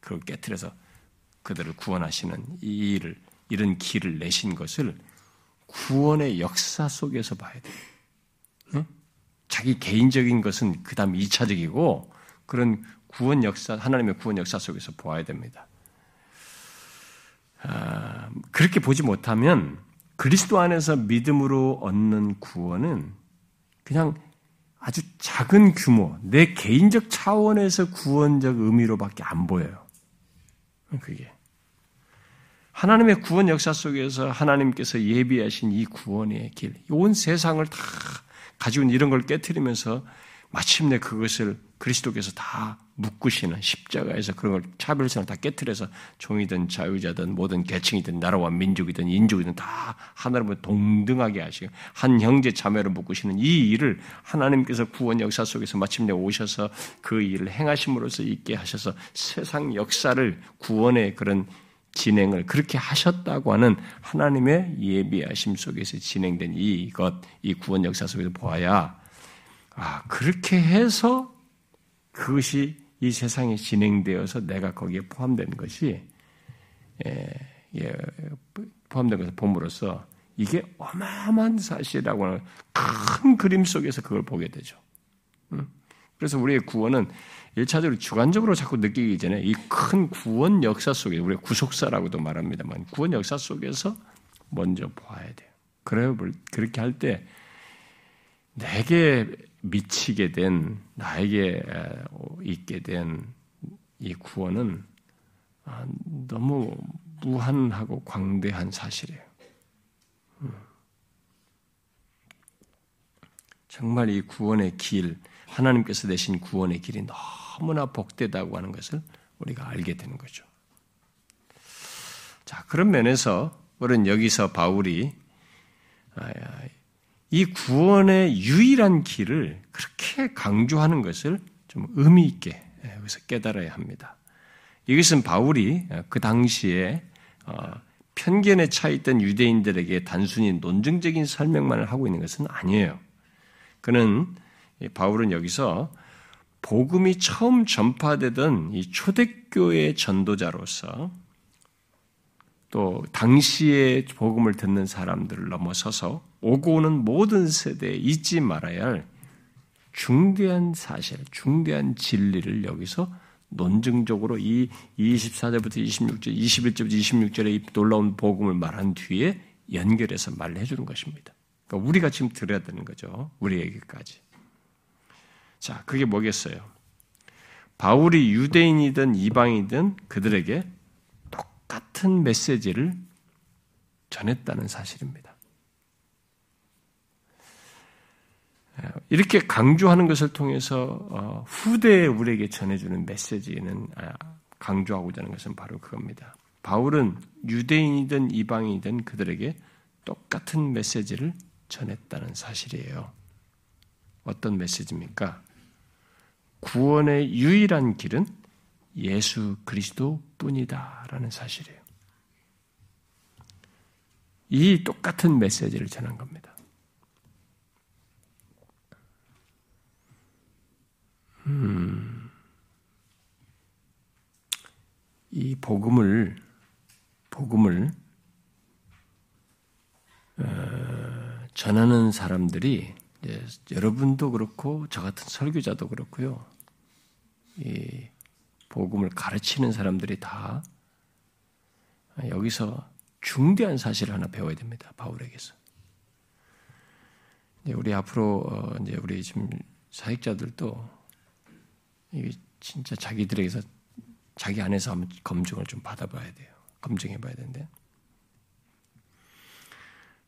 그걸 깨뜨려서 그들을 구원하시는 이 일을 이런 길을 내신 것을 구원의 역사 속에서 봐야 돼요. 응? 자기 개인적인 것은 그 다음 2차적이고 그런 구원 역사, 하나님의 구원 역사 속에서 보아야 됩니다. 아, 그렇게 보지 못하면 그리스도 안에서 믿음으로 얻는 구원은 그냥 아주 작은 규모, 내 개인적 차원에서 구원적 의미로밖에 안 보여요. 그게. 하나님의 구원 역사 속에서 하나님께서 예비하신 이 구원의 길, 온 세상을 다 가지고 이런 걸 깨뜨리면서 마침내 그것을 그리스도께서 다 묶으시는 십자가에서 그런 걸 차별성을 다 깨뜨려서 종이든 자유자든 모든 계층이든 나라와 민족이든 인족이든 다 하나로 동등하게 하시고 한 형제 자매로 묶으시는 이 일을 하나님께서 구원 역사 속에서 마침내 오셔서 그 일을 행하심으로써 있게 하셔서 세상 역사를 구원의 그런 진행을 그렇게 하셨다고 하는 하나님의 예비하심 속에서 진행된 이것, 이 구원 역사 속에서 보아야, 아, 그렇게 해서 그것이 이 세상에 진행되어서 내가 거기에 포함된 것이, 예, 예, 포함된 것을 봄으로써 이게 어마어마한 사실이라고 하는 큰 그림 속에서 그걸 보게 되죠. 그래서 우리의 구원은 1차적으로 주관적으로 자꾸 느끼기 전에 이 큰 구원 역사 속에 우리가 구속사라고도 말합니다만 구원 역사 속에서 먼저 보아야 돼요. 그래요. 그렇게 할 때 내게 미치게 된 나에게 있게 된 이 구원은 아, 너무 무한하고 광대한 사실이에요. 음. 정말 이 구원의 길, 하나님께서 내신 구원의 길이 너무나 복되다고 하는 것을 우리가 알게 되는 거죠. 자, 그런 면에서 우리는 여기서 바울이 이 구원의 유일한 길을 그렇게 강조하는 것을 좀 의미 있게 여기서 깨달아야 합니다. 이것은 바울이 그 당시에 어, 편견에 차 있던 유대인들에게 단순히 논증적인 설명만을 하고 있는 것은 아니에요. 그는 바울은 여기서 복음이 처음 전파되던 이 초대교회 전도자로서 또 당시에 복음을 듣는 사람들을 넘어서서 오고 오는 모든 세대에 잊지 말아야 할 중대한 사실, 중대한 진리를 여기서 논증적으로 이 24절부터 26절, 21절부터 26절의 이 놀라운 복음을 말한 뒤에 연결해서 말을 해주는 것입니다. 그러니까 우리가 지금 들어야 되는 거죠. 우리에게까지. 자, 그게 뭐겠어요? 바울이 유대인이든 이방이든 그들에게 똑같은 메시지를 전했다는 사실입니다. 이렇게 강조하는 것을 통해서 어, 후대에 우리에게 전해주는 메시지는 아, 강조하고자 하는 것은 바로 그겁니다. 바울은 유대인이든 이방인이든 그들에게 똑같은 메시지를 전했다는 사실이에요. 어떤 메시지입니까? 구원의 유일한 길은 예수 그리스도 뿐이다라는 사실이에요. 이 똑같은 메시지를 전한 겁니다. 음, 이 복음을 복음을 어, 전하는 사람들이 여러분도 그렇고 저 같은 설교자도 그렇고요. 이 복음을 가르치는 사람들이 다 여기서 중대한 사실을 하나 배워야 됩니다. 바울에게서. 우리 앞으로 어, 이제 우리 지금 사역자들도 이게 진짜 자기들에게서 자기 안에서 검증을 좀 받아봐야 돼요. 검증해봐야 되는데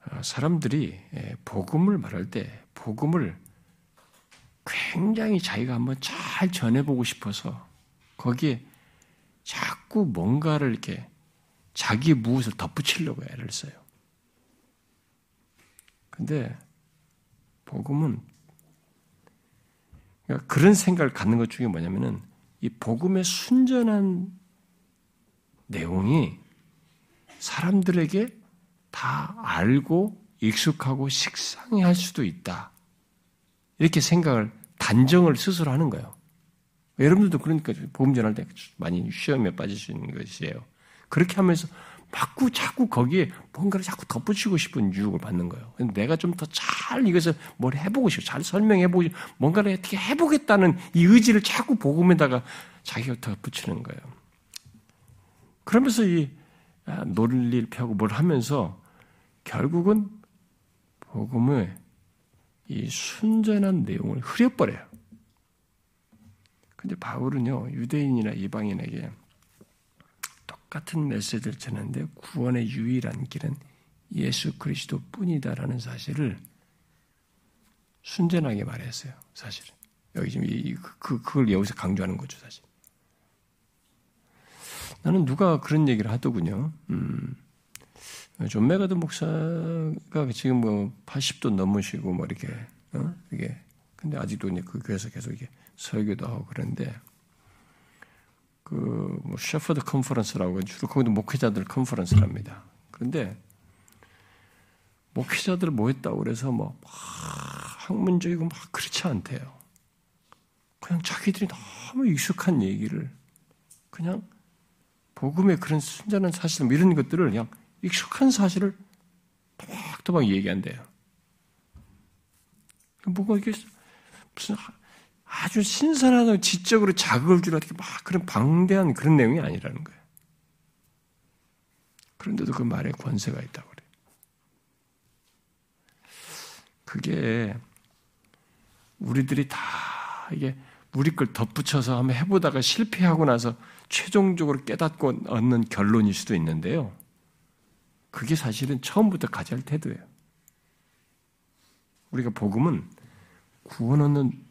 어, 사람들이 예, 복음을 말할 때 복음을 굉장히 자기가 한번 잘 전해보고 싶어서 거기에 자꾸 뭔가를 이렇게 자기 무엇을 덧붙이려고 애를 써요. 근데 복음은 그러니까 그런 생각을 갖는 것 중에 뭐냐면은 이 복음의 순전한 내용이 사람들에게 다 알고 익숙하고 식상해 할 수도 있다. 이렇게 생각을 단정을 스스로 하는 거예요. 여러분들도 그러니까 복음 전할 때 많이 시험에 빠질 수 있는 것이에요. 그렇게 하면서 자꾸 자꾸 거기에 뭔가를 자꾸 덧붙이고 싶은 유혹을 받는 거예요. 내가 좀 더 잘 이것을 뭘 해보고 싶어, 잘 설명해보고 싶어, 뭔가를 어떻게 해보겠다는 이 의지를 자꾸 복음에다가 자기가 덧붙이는 거예요. 그러면서 이 아, 논리를 펴고 뭘 하면서 결국은 복음의 이 순전한 내용을 흐려버려요. 근데 바울은요, 유대인이나 이방인에게 똑같은 메시지를 전하는데 구원의 유일한 길은 예수 그리스도 뿐이다라는 사실을 순전하게 말했어요, 사실은. 여기 지금 이, 그, 그걸 여기서 강조하는 거죠, 사실. 나는 누가 그런 얘기를 하더군요. 음, 존 맥아더 목사가 지금 뭐 80도 넘으시고 뭐 이렇게, 어? 이게, 근데 아직도 그 교회에서 계속 이게 설교도 하고 그런데, 그 뭐 셰퍼드 컨퍼런스라고 주로 거기도 목회자들 컨퍼런스랍니다. 그런데 목회자들 모였다고 그래서 뭐 학문적이고 막 그렇지 않대요. 그냥 자기들이 너무 익숙한 얘기를 그냥 복음의 그런 순전한 사실 뭐 이런 것들을 그냥 익숙한 사실을 또박또박 얘기한대요. 뭐가 이게 무슨 아주 신선한 지적으로 자극을 주는 어떻게 막 그런 방대한 그런 내용이 아니라는 거예요. 그런데도 그 말에 권세가 있다고 그래요. 그게 우리들이 다 이게 우리 걸 덧붙여서 한번 해보다가 실패하고 나서 최종적으로 깨닫고 얻는 결론일 수도 있는데요. 그게 사실은 처음부터 가져야 할 태도예요. 우리가 복음은 구원 얻는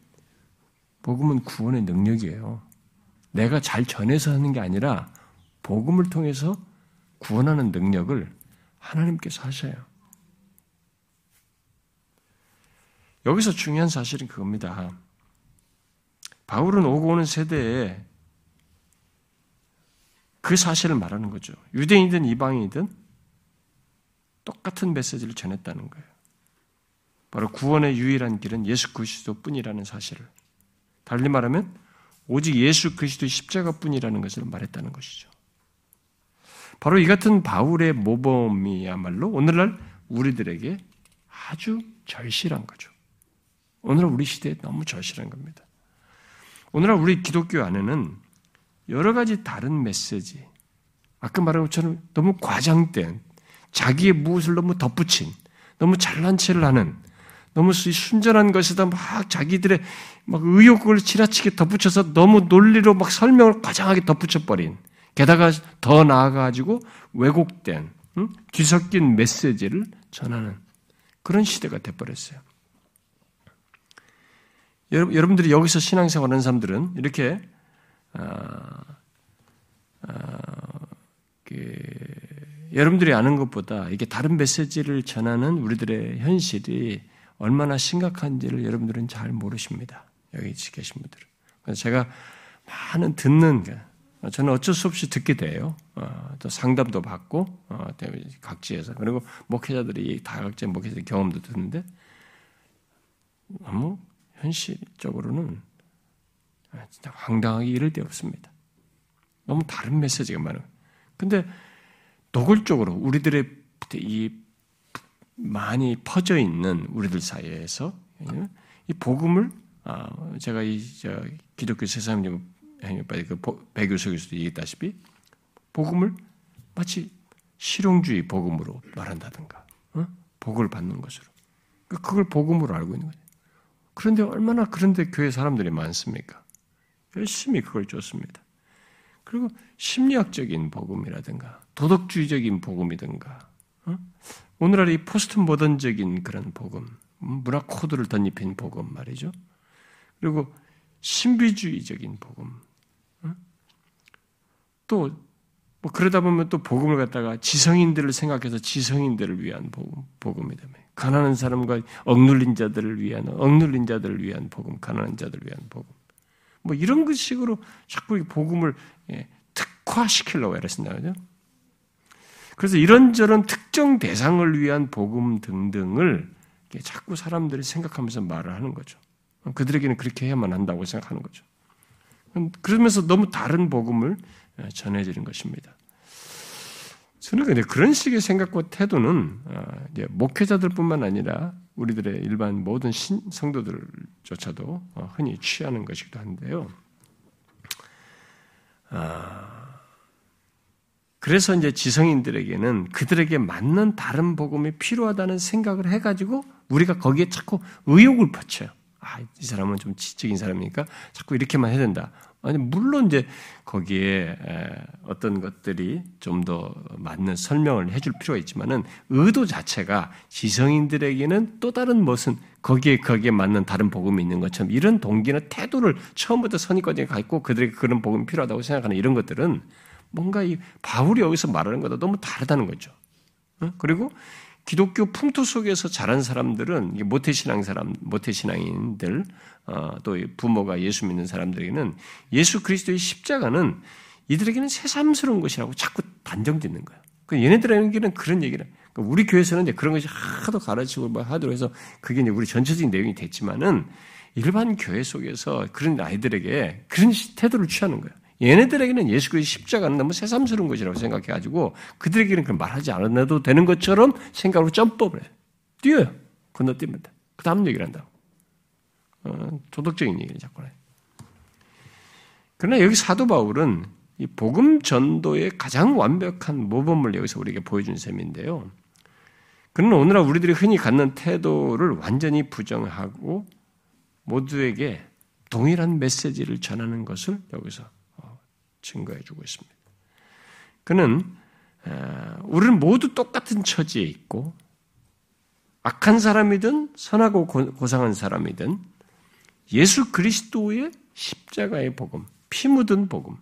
복음은 구원의 능력이에요. 내가 잘 전해서 하는 게 아니라 복음을 통해서 구원하는 능력을 하나님께서 하셔요. 여기서 중요한 사실은 그겁니다. 바울은 오고 오는 세대에 그 사실을 말하는 거죠. 유대인이든 이방인이든 똑같은 메시지를 전했다는 거예요. 바로 구원의 유일한 길은 예수 그리스도 뿐이라는 사실을. 달리 말하면 오직 예수 그리스도의 십자가뿐이라는 것을 말했다는 것이죠. 바로 이 같은 바울의 모범이야말로 오늘날 우리들에게 아주 절실한 거죠. 오늘날 우리 시대에 너무 절실한 겁니다. 오늘날 우리 기독교 안에는 여러 가지 다른 메시지, 아까 말한 것처럼 너무 과장된, 자기의 무엇을 너무 덧붙인, 너무 잘난 체를 하는, 너무 순전한 것에다 막 자기들의 막 의욕을 지나치게 덧붙여서 너무 논리로 막 설명을 과장하게 덧붙여버린 게다가 더 나아가지고 왜곡된 응? 뒤섞인 메시지를 전하는 그런 시대가 돼버렸어요. 여러분들이 여기서 신앙생활 하는 사람들은 이렇게 어, 어, 그, 여러분들이 아는 것보다 이게 다른 메시지를 전하는 우리들의 현실이 얼마나 심각한지를 여러분들은 잘 모르십니다. 여기 계신 분들은. 그래서 제가 많은 듣는 저는 어쩔 수 없이 듣게 돼요. 어, 또 상담도 받고 어, 각지에서 그리고 목회자들이 다각제 목회자 경험도 듣는데 너무 현실적으로는 진짜 황당하게 이를 데 없습니다. 너무 다른 메시지가 많아요. 근데 노골적으로 우리들의 이 많이 퍼져 있는 우리들 사이에서 이 복음을 아, 제가 이 기독교 세상님 그 배교 속에서도 얘기했다시피 복음을 마치 실용주의 복음으로 말한다든가 어? 복을 받는 것으로 그러니까 그걸 복음으로 알고 있는 거죠. 그런데 얼마나 그런데 교회 사람들이 많습니까? 열심히 그걸 쫓습니다. 그리고 심리학적인 복음이라든가 도덕주의적인 복음이든가 어? 오늘날 이 포스트 모던적인 그런 복음 문화 코드를 덧입힌 복음 말이죠. 그리고 신비주의적인 복음 또 뭐 그러다 보면 또 복음을 갖다가 지성인들을 생각해서 지성인들을 위한 복음, 복음이 되면 가난한 사람과 억눌린 자들을 위한 억눌린 자들을 위한 복음, 가난한 자들을 위한 복음. 뭐 이런 그 식으로 자꾸 복음을 예, 특화시키려고 애랬습니다. 그죠? 그래서 이런저런 특정 대상을 위한 복음 등등을 자꾸 사람들이 생각하면서 말을 하는 거죠. 그들에게는 그렇게 해야만 한다고 생각하는 거죠. 그러면서 너무 다른 복음을 예, 전해지는 것입니다. 저는 근데 그런 식의 생각과 태도는 어, 목회자들뿐만 아니라 우리들의 일반 모든 성도들조차도 어, 흔히 취하는 것이기도 한데요. 아, 그래서 이제 지성인들에게는 그들에게 맞는 다른 복음이 필요하다는 생각을 해가지고 우리가 거기에 자꾸 의욕을 퍼쳐요. 아, 이 사람은 좀 지적인 사람이니까 자꾸 이렇게만 해야 된다. 아니 물론 이제 거기에 어떤 것들이 좀 더 맞는 설명을 해줄 필요가 있지만은 의도 자체가 지성인들에게는 또 다른 무슨 거기에 거기에 맞는 다른 복음이 있는 것처럼 이런 동기나 태도를 처음부터 선입관에 갖고 그들에게 그런 복음이 필요하다고 생각하는 이런 것들은 뭔가 이 바울이 여기서 말하는 것과 너무 다르다는 거죠. 그리고 기독교 풍토 속에서 자란 사람들은 모태신앙 사람, 모태신앙인들, 어, 또 부모가 예수 믿는 사람들에게는 예수 그리스도의 십자가는 이들에게는 새삼스러운 것이라고 자꾸 단정짓는 거예요. 그 얘네들에게는 그런 얘기를. 그러니까 우리 교회에서는 이제 그런 것이 하도 가르치고 뭐 하도록 해서 그게 이제 우리 전체적인 내용이 됐지만은 일반 교회 속에서 그런 아이들에게 그런 태도를 취하는 거예요. 얘네들에게는 예수 그리스도 십자가는 너무 새삼스러운 것이라고 생각해가지고 그들에게는 그 말하지 않아도 되는 것처럼 생각으로 점법을 해요. 뛰어요. 건너뛰면 그 다음 얘기를 한다고. 어, 도덕적인 얘기를 자꾸 해. 그러나 여기 사도 바울은 이 복음 전도의 가장 완벽한 모범을 여기서 우리에게 보여준 셈인데요. 그는 오늘날 우리들이 흔히 갖는 태도를 완전히 부정하고 모두에게 동일한 메시지를 전하는 것을 여기서 증거해 주고 있습니다. 그는 우리는 모두 똑같은 처지에 있고 악한 사람이든 선하고 고상한 사람이든 예수 그리스도의 십자가의 복음, 피 묻은 복음,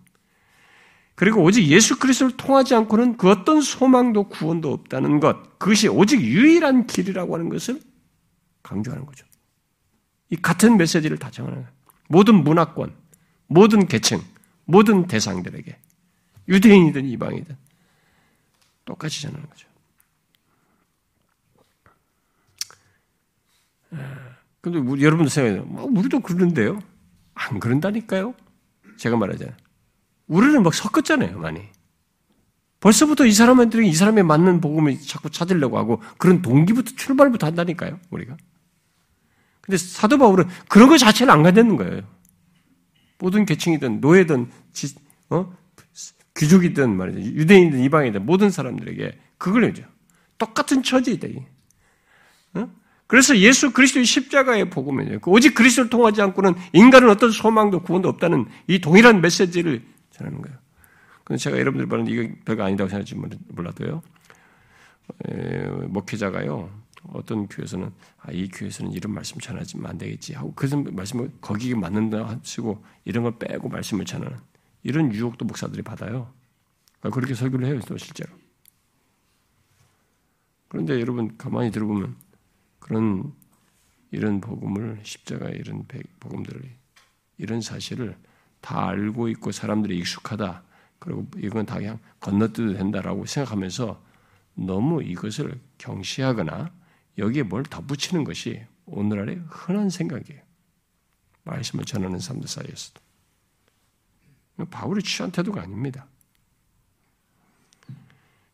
그리고 오직 예수 그리스도를 통하지 않고는 그 어떤 소망도 구원도 없다는 것, 그것이 오직 유일한 길이라고 하는 것을 강조하는 거죠. 이 같은 메시지를 다 정하는 거예요. 모든 문화권, 모든 계층, 모든 대상들에게 유대인이든 이방이든 똑같이 전하는 거죠. 근데 우리, 여러분들 생각해요. 뭐 우리도 그러는데요. 안 그런다니까요. 제가 말하잖아요. 우리는 막 섞었잖아요, 많이. 벌써부터 이 사람들이 이 사람에 맞는 복음을 자꾸 찾으려고 하고 그런 동기부터 출발부터 한다니까요, 우리가. 근데 사도 바울은 그런 것 자체를 안 가졌는 거예요. 모든 계층이든 노예든 지, 어? 귀족이든 말이죠. 유대인이든 이방이든 모든 사람들에게 그걸 해죠. 똑같은 처지이다. 어? 그래서 예수 그리스도의 십자가의 복음이에요. 그 오직 그리스도를 통하지 않고는 인간은 어떤 소망도 구원도 없다는 이 동일한 메시지를 전하는 거예요. 근데 제가 여러분들 보는 이거 별거 아니다고 생각할지 몰라도요. 에, 목회자가요. 어떤 교회에서는 아, 이 교회에서는 이런 말씀 전하지면 안 되겠지 하고 그 말씀을 거기에 맞는다 하시고 이런 걸 빼고 말씀을 전하는 이런 유혹도 목사들이 받아요. 그러니까 그렇게 설교를 해요, 또 실제로. 그런데 여러분 가만히 들어보면 그런 이런 복음을 십자가 이런 복음들을 이런 사실을 다 알고 있고 사람들이 익숙하다. 그리고 이건 다 그냥 건너뛰도 된다라고 생각하면서 너무 이것을 경시하거나 여기에 뭘 덧붙이는 것이 오늘날의 흔한 생각이에요. 말씀을 전하는 사람들 사이에서도. 바울이 취한 태도가 아닙니다.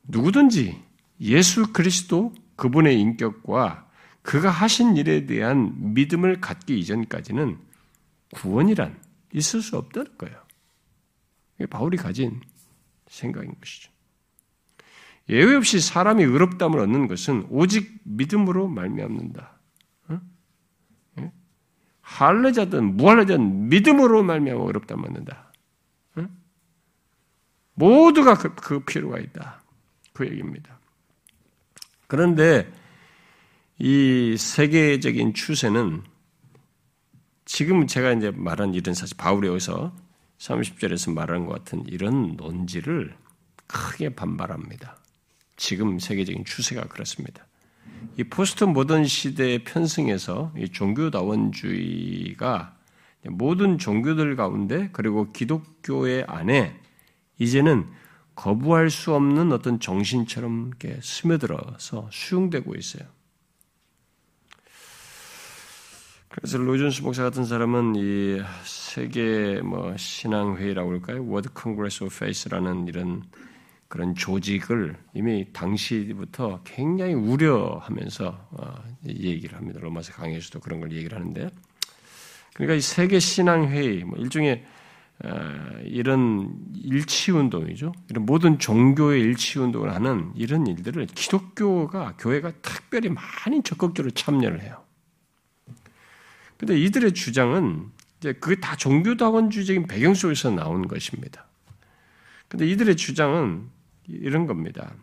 누구든지 예수 그리스도 그분의 인격과 그가 하신 일에 대한 믿음을 갖기 이전까지는 구원이란 있을 수 없다는 거예요. 바울이 가진 생각인 것이죠. 예외 없이 사람이 의롭담을 얻는 것은 오직 믿음으로 말미암는다. 예? 할례자든 무할례자든 믿음으로 말미암아 의롭담을 얻는다. 모두가 그, 그 필요가 있다. 그 얘기입니다. 그런데 이 세계적인 추세는 지금 제가 이제 말한 이런 사실 바울이 여기서 30절에서 말하는 것 같은 이런 논지를 크게 반발합니다. 지금 세계적인 추세가 그렇습니다. 이 포스트 모던 시대의 편승에서 이 종교다원주의가 모든 종교들 가운데 그리고 기독교의 안에 이제는 거부할 수 없는 어떤 정신처럼 이렇게 스며들어서 수용되고 있어요. 그래서 로존스 목사 같은 사람은 이 세계 뭐 신앙회의라고 할까요? World Congress of Faith라는 이런 그런 조직을 이미 당시부터 굉장히 우려하면서 어, 얘기를 합니다. 로마서 강의에서도 그런 걸 얘기를 하는데, 그러니까 이 세계 신앙 회의, 뭐 일종의 어, 이런 일치 운동이죠. 이런 모든 종교의 일치 운동을 하는 이런 일들을 기독교가 교회가 특별히 많이 적극적으로 참여를 해요. 근데 이들의 주장은 이제 그게 다 종교다원주의적인 배경 속에서 나온 것입니다. 근데 이들의 주장은 이런 겁니다.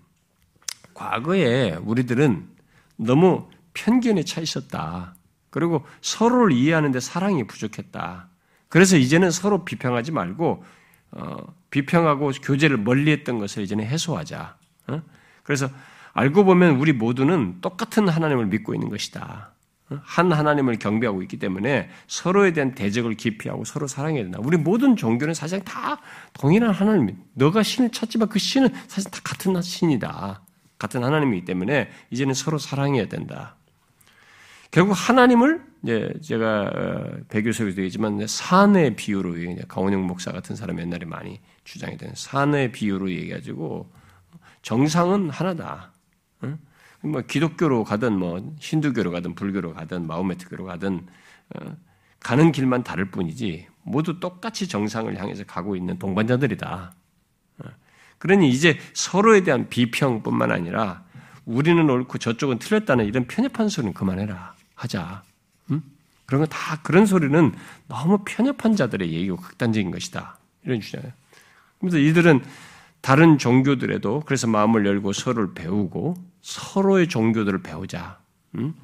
과거에 우리들은 너무 편견에 차 있었다. 그리고 서로를 이해하는데 사랑이 부족했다. 그래서 이제는 서로 비평하지 말고 어, 비평하고 교제를 멀리했던 것을 이제는 해소하자. 어? 그래서 알고 보면 우리 모두는 똑같은 하나님을 믿고 있는 것이다. 한 하나님을 경배하고 있기 때문에 서로에 대한 대적을 기피하고 서로 사랑해야 된다. 우리 모든 종교는 사실 다 동일한 하나님. 너가 신을 찾지만 그 신은 사실 다 같은 신이다. 같은 하나님이기 때문에 이제는 서로 사랑해야 된다. 결국 하나님을 이제 제가 어, 배교석에도 얘기지만 산의 비유로 강원영 목사 같은 사람 옛날에 많이 되는 산의 비유로 얘기해가지고 정상은 하나다. 뭐 기독교로 가든 뭐 힌두교로 가든 불교로 가든 마호메트교로 가든 어, 가는 길만 다를 뿐이지 모두 똑같이 정상을 향해서 가고 있는 동반자들이다. 어, 그러니 이제 서로에 대한 비평뿐만 아니라 우리는 옳고 저쪽은 틀렸다는 이런 편협한 소리는 그만해라 하자. 음? 그런 거 다 그런 소리는 너무 편협한 자들의 얘기고 극단적인 것이다. 이런 주장이에요. 그래서 이들은 다른 종교들에도 그래서 마음을 열고 서로를 배우고 서로의 종교들을 배우자. 음?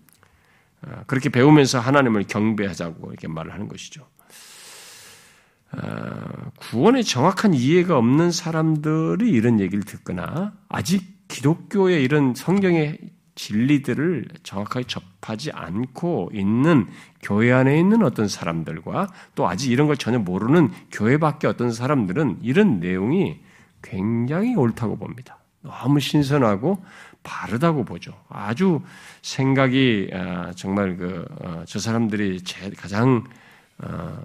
아, 그렇게 배우면서 하나님을 경배하자고 이렇게 말을 하는 것이죠. 아, 구원의 정확한 이해가 없는 사람들이 이런 얘기를 듣거나 아직 기독교의 이런 성경의 진리들을 정확하게 접하지 않고 있는 교회 안에 있는 어떤 사람들과 또 아직 이런 걸 전혀 모르는 교회 밖에 어떤 사람들은 이런 내용이 굉장히 옳다고 봅니다. 너무 신선하고 바르다고 보죠. 아주 생각이 아, 정말 그저 어, 사람들이 가장 어,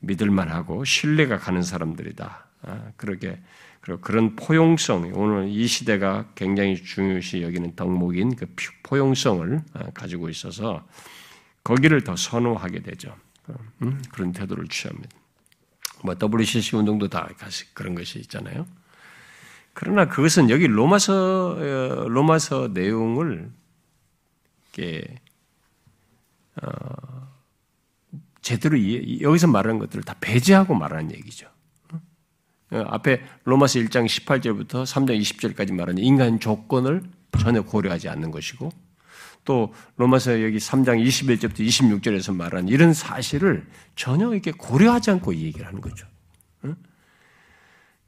믿을만하고 신뢰가 가는 사람들이다. 아, 그렇게 그리고 그런 포용성 오늘 이 시대가 굉장히 중요시 여기는 덕목인 그 포용성을 아, 가지고 있어서 거기를 더 선호하게 되죠. 음, 그런 태도를 취합니다. 뭐 WCC 운동도 다 그런 것이 있잖아요. 그러나 그것은 여기 로마서 어, 로마서 내용을 이렇게 어, 제대로 이해, 여기서 말하는 것들을 다 배제하고 말하는 얘기죠. 어, 앞에 로마서 1장 18절부터 3장 20절까지 말하는 인간 조건을 전혀 고려하지 않는 것이고 또 로마서 여기 3장 21절부터 26절에서 말하는 이런 사실을 전혀 이렇게 고려하지 않고 이 얘기를 하는 거죠.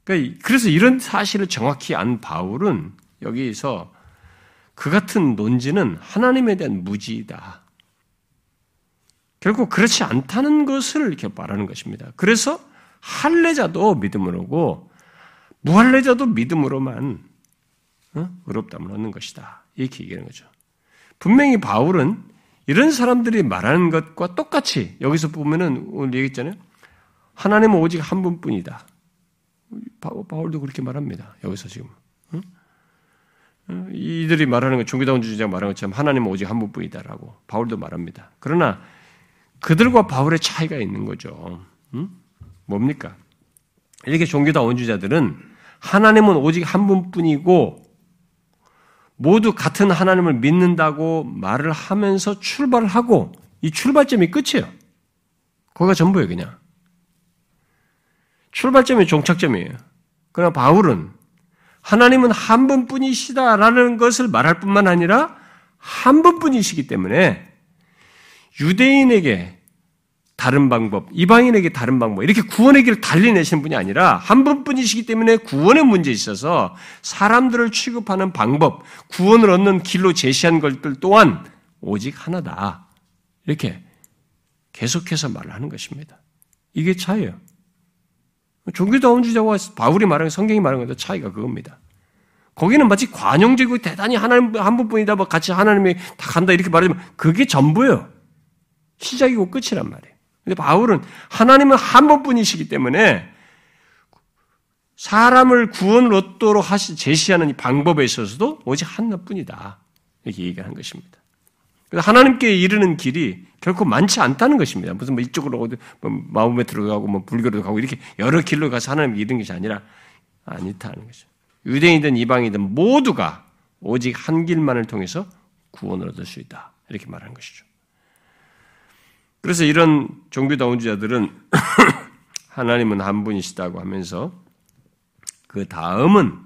그러니까 그래서 이런 사실을 정확히 안 바울은 여기서 그 같은 논지는 하나님에 대한 무지이다. 결국 그렇지 않다는 것을 이렇게 말하는 것입니다. 그래서 할례자도 믿음으로고 무할례자도 믿음으로만 어? 의롭다을 얻는 것이다. 이렇게 얘기하는 거죠. 분명히 바울은 이런 사람들이 말하는 것과 똑같이 여기서 보면은 오늘 얘기했잖아요. 하나님은 오직 한 분뿐이다. 바울도 그렇게 말합니다. 여기서 지금. 어? 이들이 말하는 것, 종교다운주의자가 말하는 것처럼 하나님은 오직 한 분뿐이다라고 바울도 말합니다. 그러나 그들과 바울의 차이가 있는 거죠. 응? 뭡니까? 이렇게 종교다원주의자들은 하나님은 오직 한 분뿐이고 모두 같은 하나님을 믿는다고 말을 하면서 출발을 하고 이 출발점이 끝이에요. 거기가 전부예요, 그냥. 출발점이 종착점이에요. 그러나 바울은 하나님은 한 분뿐이시다라는 것을 말할 뿐만 아니라 한 분뿐이시기 때문에 유대인에게 다른 방법, 이방인에게 다른 방법, 이렇게 구원의 길을 달리 내시는 분이 아니라 한 분뿐이시기 때문에 구원의 문제에 있어서 사람들을 취급하는 방법, 구원을 얻는 길로 제시한 것들 또한 오직 하나다. 이렇게 계속해서 말을 하는 것입니다. 이게 차이예요. 종교다원주의자와 바울이 말하는 성경이 말하는 것도 차이가 그겁니다. 거기는 마치 관용적이고 대단히 하나님 한 분뿐이다, 뭐 같이 하나님이 다 간다 이렇게 말하면 그게 전부예요. 시작이고 끝이란 말이에요. 근데 바울은 하나님은 한 분뿐이시기 때문에 사람을 구원을 얻도록 하시, 제시하는 이 방법에 있어서도 오직 하나뿐이다. 이렇게 얘기하는 것입니다. 그래서 하나님께 이르는 길이 결코 많지 않다는 것입니다. 무슨 뭐 이쪽으로 어디 뭐 마음에 들어가고 뭐 불교로 가고 이렇게 여러 길로 가서 하나님 이르는 것이 아니라 아니다는 거죠. 유대인이든 이방이든 모두가 오직 한 길만을 통해서 구원을 얻을 수 있다. 이렇게 말하는 것이죠. 그래서 이런 종교다운주자들은 하나님은 한 분이시다고 하면서 그 다음은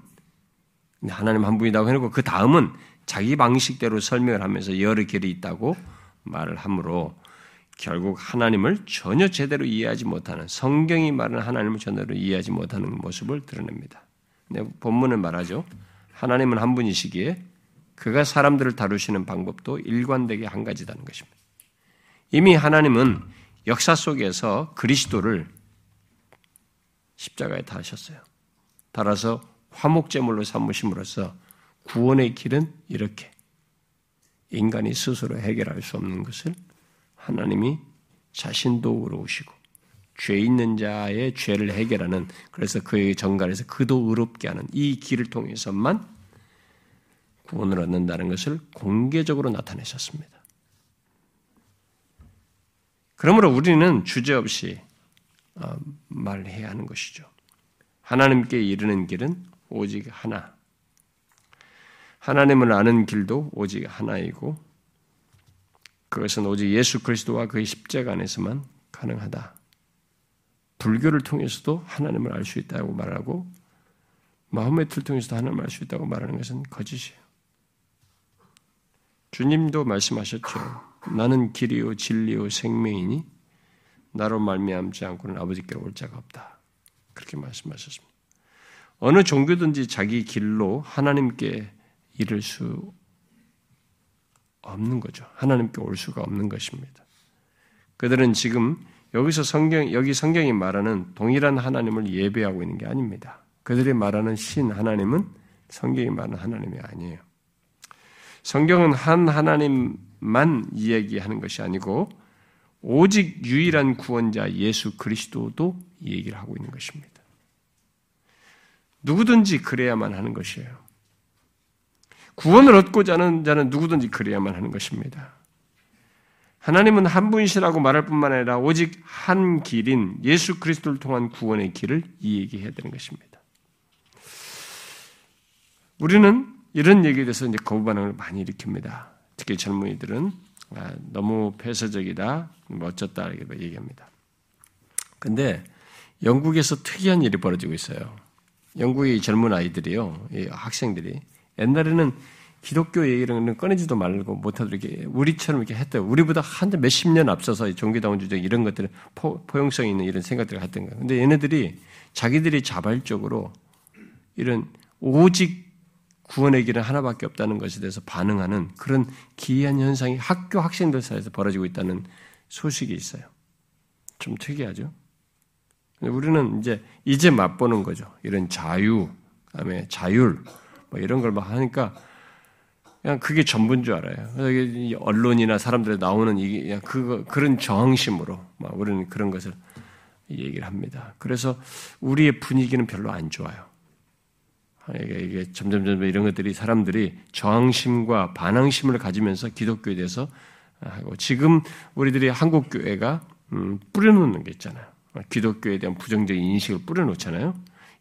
하나님 한 분이라고 해놓고 그 다음은 자기 방식대로 설명을 하면서 여러 길이 있다고 말을 하므로 결국 하나님을 전혀 제대로 이해하지 못하는 성경이 말하는 하나님을 전대로 이해하지 못하는 모습을 드러냅니다. 네, 본문은 말하죠. 하나님은 한 분이시기에 그가 사람들을 다루시는 방법도 일관되게 한 가지다는 것입니다. 이미 하나님은 역사 속에서 그리스도를 십자가에 달으셨어요. 달아서 화목제물로 삼으심으로써 구원의 길은 이렇게 인간이 스스로 해결할 수 없는 것을 하나님이 자신도 의로우시고 죄 있는 자의 죄를 해결하는 그래서 그의 정갈에서 그도 의롭게 하는 이 길을 통해서만 구원을 얻는다는 것을 공개적으로 나타내셨습니다. 그러므로 우리는 주제 없이 어, 말해야 하는 것이죠. 하나님께 이르는 길은 오직 하나. 하나님을 아는 길도 오직 하나이고 그것은 오직 예수 그리스도와 그의 십자가 안에서만 가능하다. 불교를 통해서도 하나님을 알 수 있다고 말하고 마음의 틀 통해서도 하나님을 알 수 있다고 말하는 것은 거짓이에요. 주님도 말씀하셨죠. 나는 길이요 진리요 생명이니 나로 말미암지 않고는 아버지께로 올 자가 없다. 그렇게 말씀하셨습니다. 어느 종교든지 자기 길로 하나님께 이를 수 없는 거죠. 하나님께 올 수가 없는 것입니다. 그들은 지금 여기서 성경 여기 성경이 말하는 동일한 하나님을 예배하고 있는 게 아닙니다. 그들이 말하는 신 하나님은 성경이 말하는 하나님이 아니에요. 성경은 한 하나님만 이야기하는 것이 아니고 오직 유일한 구원자 예수 그리스도도 얘기를 하고 있는 것입니다. 누구든지 그래야만 하는 것이에요. 구원을 얻고자 하는 자는 누구든지 그래야만 하는 것입니다. 하나님은 한 분이시라고 말할 뿐만 아니라 오직 한 길인 예수 그리스도를 통한 구원의 길을 이야기해야 되는 것입니다. 우리는 이런 얘기에 대해서 이제 거부 반응을 많이 일으킵니다. 특히 젊은이들은 아, 너무 폐쇄적이다, 멋졌다 이렇게 얘기합니다. 근데 영국에서 특이한 일이 벌어지고 있어요. 영국의 젊은 아이들이요, 학생들이 옛날에는 기독교 얘기를 꺼내지도 말고 못하도록 이렇게 우리처럼 이렇게 했대요. 우리보다 한 몇십 년 앞서서 종교다운주적 이런 것들을 포, 용성 있는 이런 생각들을 했던 거예요. 근데 얘네들이 자기들이 자발적으로 이런 오직 구원의 길은 하나밖에 없다는 것에 대해서 반응하는 그런 기이한 현상이 학교 학생들 사이에서 벌어지고 있다는 소식이 있어요. 좀 특이하죠? 우리는 이제 이제 맛보는 거죠. 이런 자유, 그다음에 자율 뭐 이런 걸 막 하니까 그냥 그게 전부인 줄 알아요. 그래서 언론이나 사람들에 나오는 이게 그냥 그 그런 저항심으로 막 우리는 그런 것을 얘기를 합니다. 그래서 우리의 분위기는 별로 안 좋아요. 이게, 이게 점점 점 이런 것들이 사람들이 저항심과 반항심을 가지면서 기독교에 대해서 하고 지금 우리들이 한국 교회가 음, 뿌려놓는 게 있잖아요. 기독교에 대한 부정적인 인식을 뿌려놓잖아요.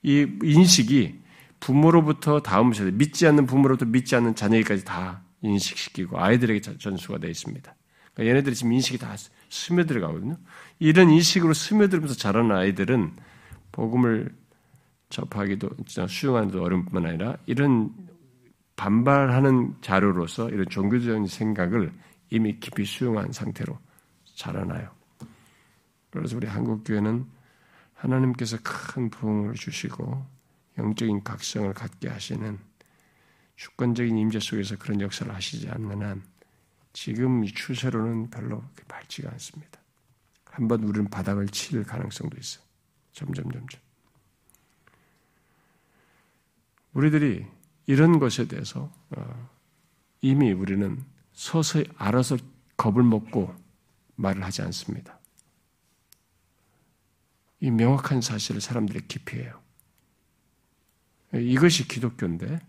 이 인식이 부모로부터 다음 세대, 믿지 않는 부모로부터 믿지 않는 자녀에게까지 다 인식시키고 아이들에게 전수가 되어 있습니다. 그러니까 얘네들이 지금 인식이 다 스며들어가거든요. 이런 인식으로 스며들면서 자라는 아이들은 복음을 접하기도 수용하기도 어려운 뿐만 아니라 이런 반발하는 자료로서 이런 종교적인 생각을 이미 깊이 수용한 상태로 자라나요. 그래서 우리 한국 교회는 하나님께서 큰 부흥을 주시고 영적인 각성을 갖게 하시는 주권적인 임재 속에서 그런 역사를 하시지 않는 한 지금 이 추세로는 별로 밝지가 않습니다. 한번 우리는 바닥을 칠 가능성도 있어요. 점점 점점. 우리들이 이런 것에 대해서 어, 이미 우리는 서서히 알아서 겁을 먹고 말을 하지 않습니다. 이 명확한 사실을 사람들이 기피해요. 이것이 기독교인데,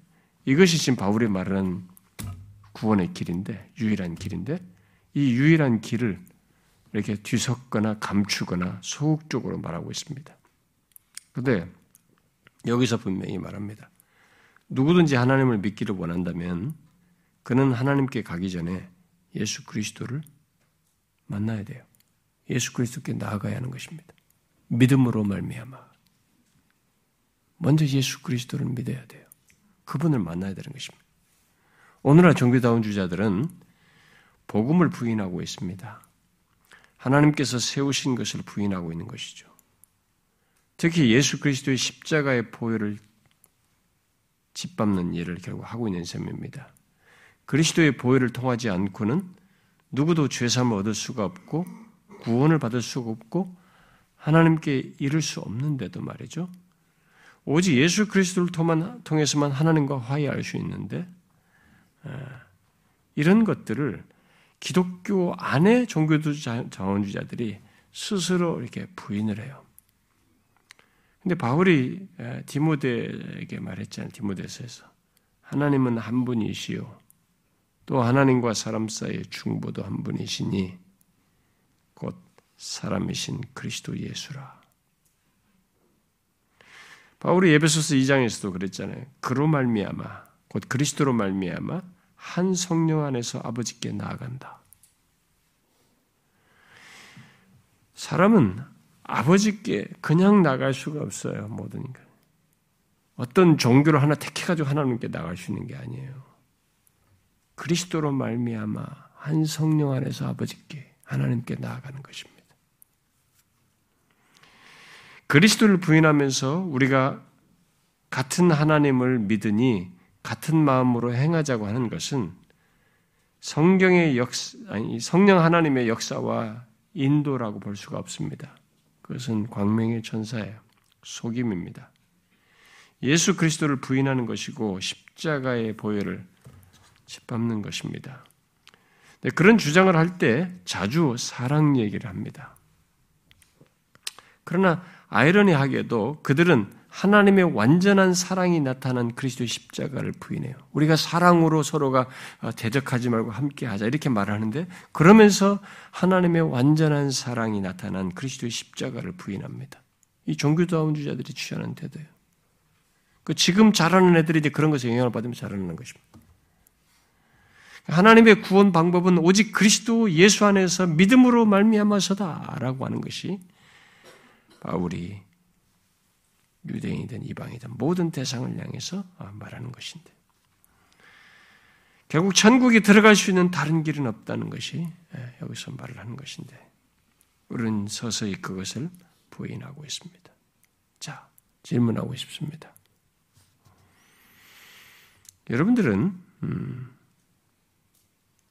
이것이 지금 바울이 말하는 구원의 길인데, 유일한 길인데, 이 유일한 길을 이렇게 뒤섞거나 감추거나 소극적으로 말하고 있습니다. 그런데 여기서 분명히 말합니다. 누구든지 하나님을 믿기를 원한다면 그는 하나님께 가기 전에 예수 그리스도를 만나야 돼요. 예수 그리스도께 나아가야 하는 것입니다. 믿음으로 말미암아 먼저 예수 그리스도를 믿어야 돼요. 그분을 만나야 되는 것입니다. 오늘날 종교다운 주자들은 복음을 부인하고 있습니다. 하나님께서 세우신 것을 부인하고 있는 것이죠. 특히 예수 그리스도의 십자가의 보혈을 짓밟는 일을 결국 하고 있는 셈입니다. 그리스도의 보혈을 통하지 않고는 누구도 죄삼을 얻을 수가 없고 구원을 받을 수가 없고 하나님께 이를 수 없는데도 말이죠. 오직 예수 그리스도를 통해서만 하나님과 화해할 수 있는데 이런 것들을 기독교 안에 종교도 자원주의자들이 스스로 이렇게 부인을 해요. 근데 바울이 디모데에게 말했잖아요. 디모데서에서 하나님은 한 분이시요 또 하나님과 사람 사이의 중보도 한 분이시니 곧 사람이신 그리스도 예수라. 바울이 예배소서 2장에서도 그랬잖아요. 그로 말미암아 곧 그리스도로 말미암아 한 성령 안에서 아버지께 나아간다. 사람은 아버지께 그냥 나갈 수가 없어요. 모든 인간. 어떤 종교를 하나 택해가지고 하나님께 나갈 수 있는 게 아니에요. 그리스도로 말미암아 한 성령 안에서 아버지께 하나님께 나아가는 것입니다. 그리스도를 부인하면서 우리가 같은 하나님을 믿으니 같은 마음으로 행하자고 하는 것은 성경의 역사, 아니, 성령 하나님의 역사와 인도라고 볼 수가 없습니다. 그것은 광명의 천사예요. 속임입니다. 예수 그리스도를 부인하는 것이고 십자가의 보혈을 짓밟는 것입니다. 네, 그런 주장을 할 때 자주 사랑 얘기를 합니다. 그러나 아이러니하게도 그들은 하나님의 완전한 사랑이 나타난 그리스도의 십자가를 부인해요. 우리가 사랑으로 서로가 어, 대적하지 말고 함께 하자 이렇게 말하는데 그러면서 하나님의 완전한 사랑이 나타난 그리스도의 십자가를 부인합니다. 이 종교다운 주자들이 취하는 태도예요. 그 지금 자라는 애들이 이제 그런 것에 영향을 받으면 자라는 것입니다. 하나님의 구원 방법은 오직 그리스도 예수 안에서 믿음으로 말미암아서다라고 하는 것이 바울이 유대인이든 이방이든 모든 대상을 향해서 말하는 것인데 결국 천국에 들어갈 수 있는 다른 길은 없다는 것이 예, 여기서 말을 하는 것인데 우리는 서서히 그것을 부인하고 있습니다. 자, 질문하고 싶습니다. 여러분들은 음,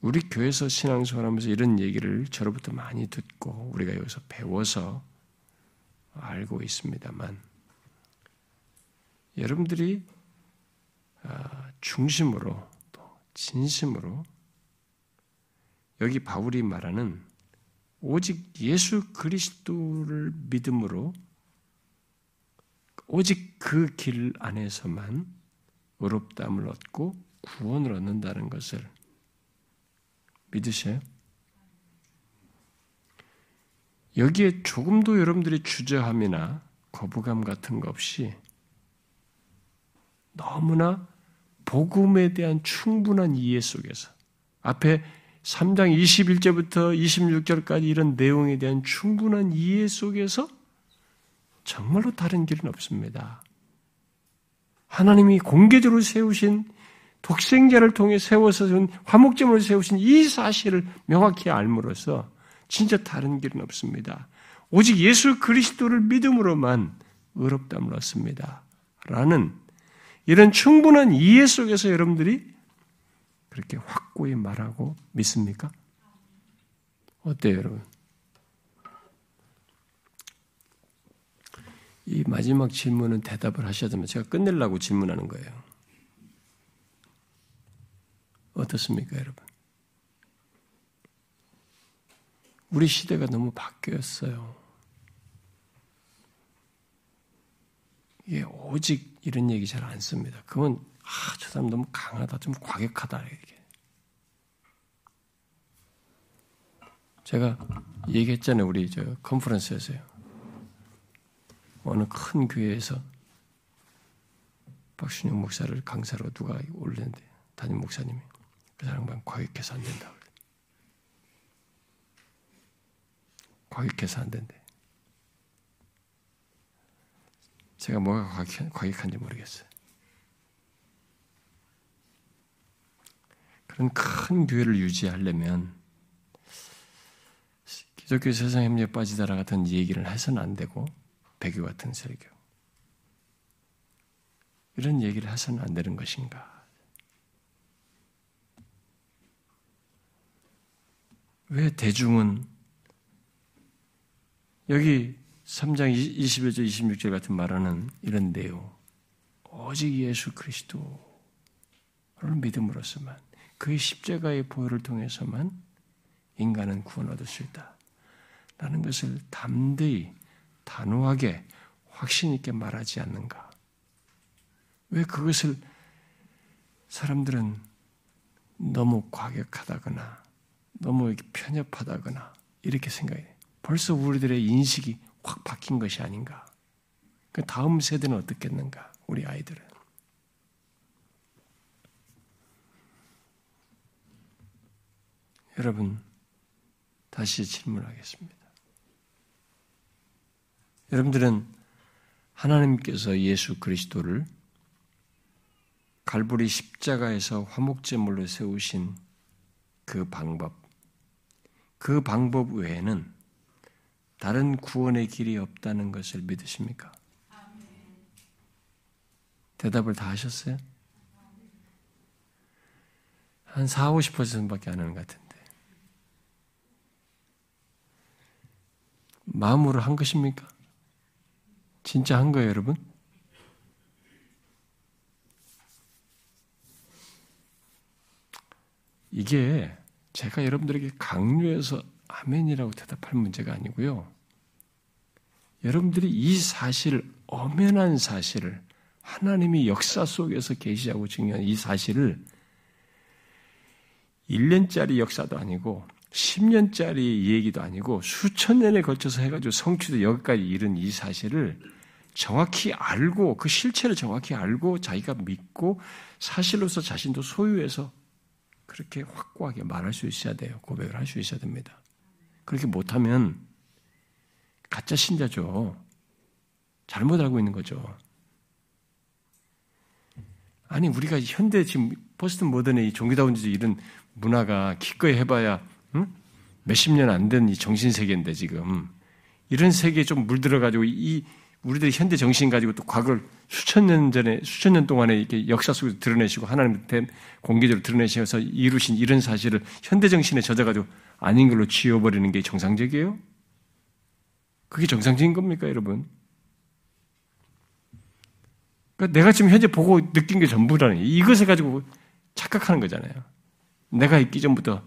우리 교회에서 신앙생활하면서 이런 얘기를 저로부터 많이 듣고 우리가 여기서 배워서 알고 있습니다만 여러분들이 아, 중심으로 또 진심으로 여기 바울이 말하는 오직 예수 그리스도를 믿음으로 오직 그 길 안에서만 의롭다함을 얻고 구원을 얻는다는 것을 믿으세요? 여기에 조금도 여러분들이 주저함이나 거부감 같은 거 없이 너무나 복음에 대한 충분한 이해 속에서 앞에 3장 21절부터 26절까지 이런 내용에 대한 충분한 이해 속에서 정말로 다른 길은 없습니다. 하나님이 공개적으로 세우신 독생자를 통해 세워서 화목점으로 세우신 이 사실을 명확히 알므로써 진짜 다른 길은 없습니다. 오직 예수 그리스도를 믿음으로만 의롭담을 얻습니다. 라는 이런 충분한 이해 속에서 여러분들이 그렇게 확고히 말하고 믿습니까? 어때요, 여러분? 이 마지막 질문은 대답을 하셔야 됩니다. 제가 끝내려고 질문하는 거예요. 어떻습니까, 여러분? 우리 시대가 너무 바뀌었어요. 이게 오직 이런 얘기 잘 안 씁니다. 그건 아, 저 사람 너무 강하다, 좀 과격하다 이게. 제가 얘기했잖아요, 우리 저 컨퍼런스에서요. 어느 큰 교회에서 박순영 목사를 강사로 누가 올렸는데 담임 목사님이 그 사람만 과격해서 안 된다. 과격해서 안 된대. 제가 뭐가 과격한, 지 모르겠어요. 그런 큰 교회를 유지하려면 기독교 세상 협력에 빠지다라 같은 얘기를 해서는 안 되고 배교 같은 설교 이런 얘기를 해서는 안 되는 것인가? 왜 대중은 여기 3장 21절, 26절 같은 말하는 이런 내용, 오직 예수 그리스도를 믿음으로서만, 그의 십자가의 보혈을 통해서만 인간은 구원 얻을 수 있다. 라는 것을 담대히, 단호하게, 확신 있게 말하지 않는가? 왜 그것을 사람들은 너무 과격하다거나, 너무 편협하다거나, 이렇게 생각해. 벌써 우리들의 인식이 확 바뀐 것이 아닌가. 그 다음 세대는 어떻겠는가, 우리 아이들은. 여러분, 다시 질문하겠습니다. 여러분들은 하나님께서 예수 그리스도를 갈보리 십자가에서 화목제물로 세우신 그 방법, 그 방법 외에는 다른 구원의 길이 없다는 것을 믿으십니까? 대답을 다 하셨어요? 한 4, 50%밖에 안 하는 것 같은데. 마음으로 한 것입니까? 진짜 한 거예요, 여러분? 이게 제가 여러분들에게 강요해서 아멘이라고 대답할 문제가 아니고요. 여러분들이 이 사실을, 엄연한 사실을, 하나님이 역사 속에서 계시하고 증명한 이 사실을 1년짜리 역사도 아니고 10년짜리 얘기도 아니고 수천 년에 걸쳐서 해가지고 성취도 여기까지 이른 이 사실을 정확히 알고 그 실체를 정확히 알고 자기가 믿고 사실로서 자신도 소유해서 그렇게 확고하게 말할 수 있어야 돼요. 고백을 할 수 있어야 됩니다. 그렇게 못하면 가짜 신자죠. 잘못 알고 있는 거죠. 아니 우리가 현대 지금 포스트 모던의 이 종교다운지 이런 문화가 기꺼이 해봐야 응? 몇십 년 안 된 이 정신 세계인데 지금 이런 세계에 좀 물들어 가지고 이 우리들의 현대 정신 가지고 또 과거를 수천 년 전에 수천 년 동안에 이렇게 역사 속에서 드러내시고 하나님 공개적으로 드러내셔서 이루신 이런 사실을 현대 정신에 젖어 가지고 아닌 걸로 지워버리는 게 정상적이에요? 그게 정상적인 겁니까, 여러분? 그러니까 내가 지금 현재 보고 느낀 게 전부라는 이것을 가지고 착각하는 거잖아요. 내가 있기 전부터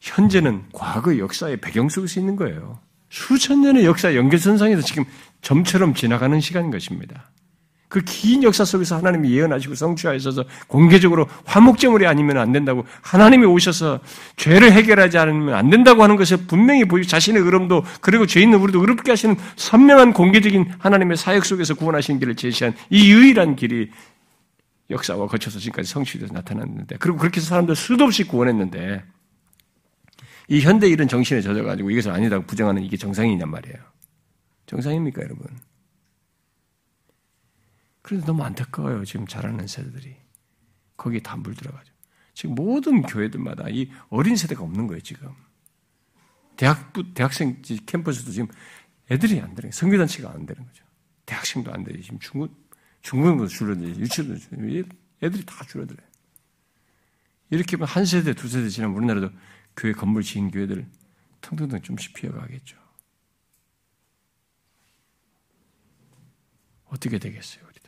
현재는 과거 역사의 배경 속에서 있는 거예요. 수천 년의 역사 연결선상에서 지금 점처럼 지나가는 시간인 것입니다. 그 긴 역사 속에서 하나님이 예언하시고 성취하셔서 공개적으로 화목제물이 아니면 안 된다고 하나님이 오셔서 죄를 해결하지 않으면 안 된다고 하는 것을 분명히 보이고 자신의 의름도 그리고 죄 있는 우리도 의롭게 하시는 선명한 공개적인 하나님의 사역 속에서 구원하신 길을 제시한 이 유일한 길이 역사와 거쳐서 지금까지 성취돼서 나타났는데 그리고 그렇게 해서 사람들 수도 없이 구원했는데 이 현대 일은 정신에 젖어가지고 이것을 아니다고 부정하는 이게 정상이냔 말이에요. 정상입니까, 여러분? 그래서 너무 안타까워요, 지금 자라는 세대들이. 거기에 다 물들어가지고. 지금 모든 교회들마다 이 어린 세대가 없는 거예요, 지금. 대학부, 대학생 캠퍼스도 지금 애들이 안 되는, 성교단체가 안 되는 거죠. 대학생도 안 돼요. 지금 중국, 중국도 줄어들어요. 유치원도 줄어들어요. 애들이 다 줄어들어요. 이렇게 한 세대, 두 세대 지나면 우리나라도 교회 건물 지은 교회들 텅텅텅 좀씩 피어가겠죠. 어떻게 되겠어요, 우리도?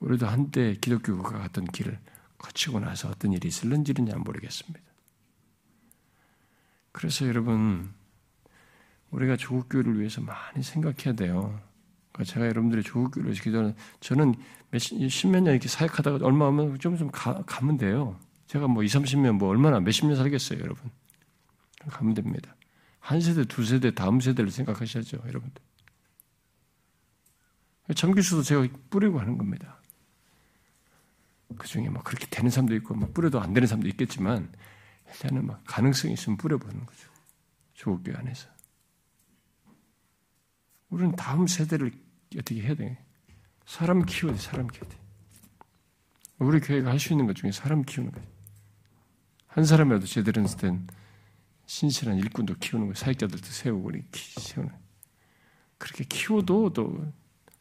우리도 한때 기독교가 갔던 길을 거치고 나서 어떤 일이 있을는지는 잘 모르겠습니다. 그래서 여러분, 우리가 조국교회를 위해서 많이 생각해야 돼요. 그러니까 제가 여러분들의 조국교회를 위해서 기도하는, 저는 몇, 십몇 년 이렇게 사역하다가 얼마 하면 좀, 좀 가, 가면 돼요. 제가 뭐 20, 30년 뭐 얼마나 몇십 년 살겠어요, 여러분. 가면 됩니다. 한 세대, 두 세대, 다음 세대를 생각하셔야죠, 여러분들. 참기수도 제가 뿌리고 하는 겁니다. 그 중에 뭐 그렇게 되는 사람도 있고, 뭐 뿌려도 안 되는 사람도 있겠지만, 일단은 막 가능성이 있으면 뿌려보는 거죠. 조국교회 안에서. 우리는 다음 세대를 어떻게 해야 돼? 사람 키워야 돼, 사람 키워야 돼. 우리 교회가 할 수 있는 것 중에 사람 키우는 거죠. 한 사람이라도 제대로 된 신실한 일꾼도 키우는 거, 사역자들도 세우고 세우는. 그렇게 키워도 또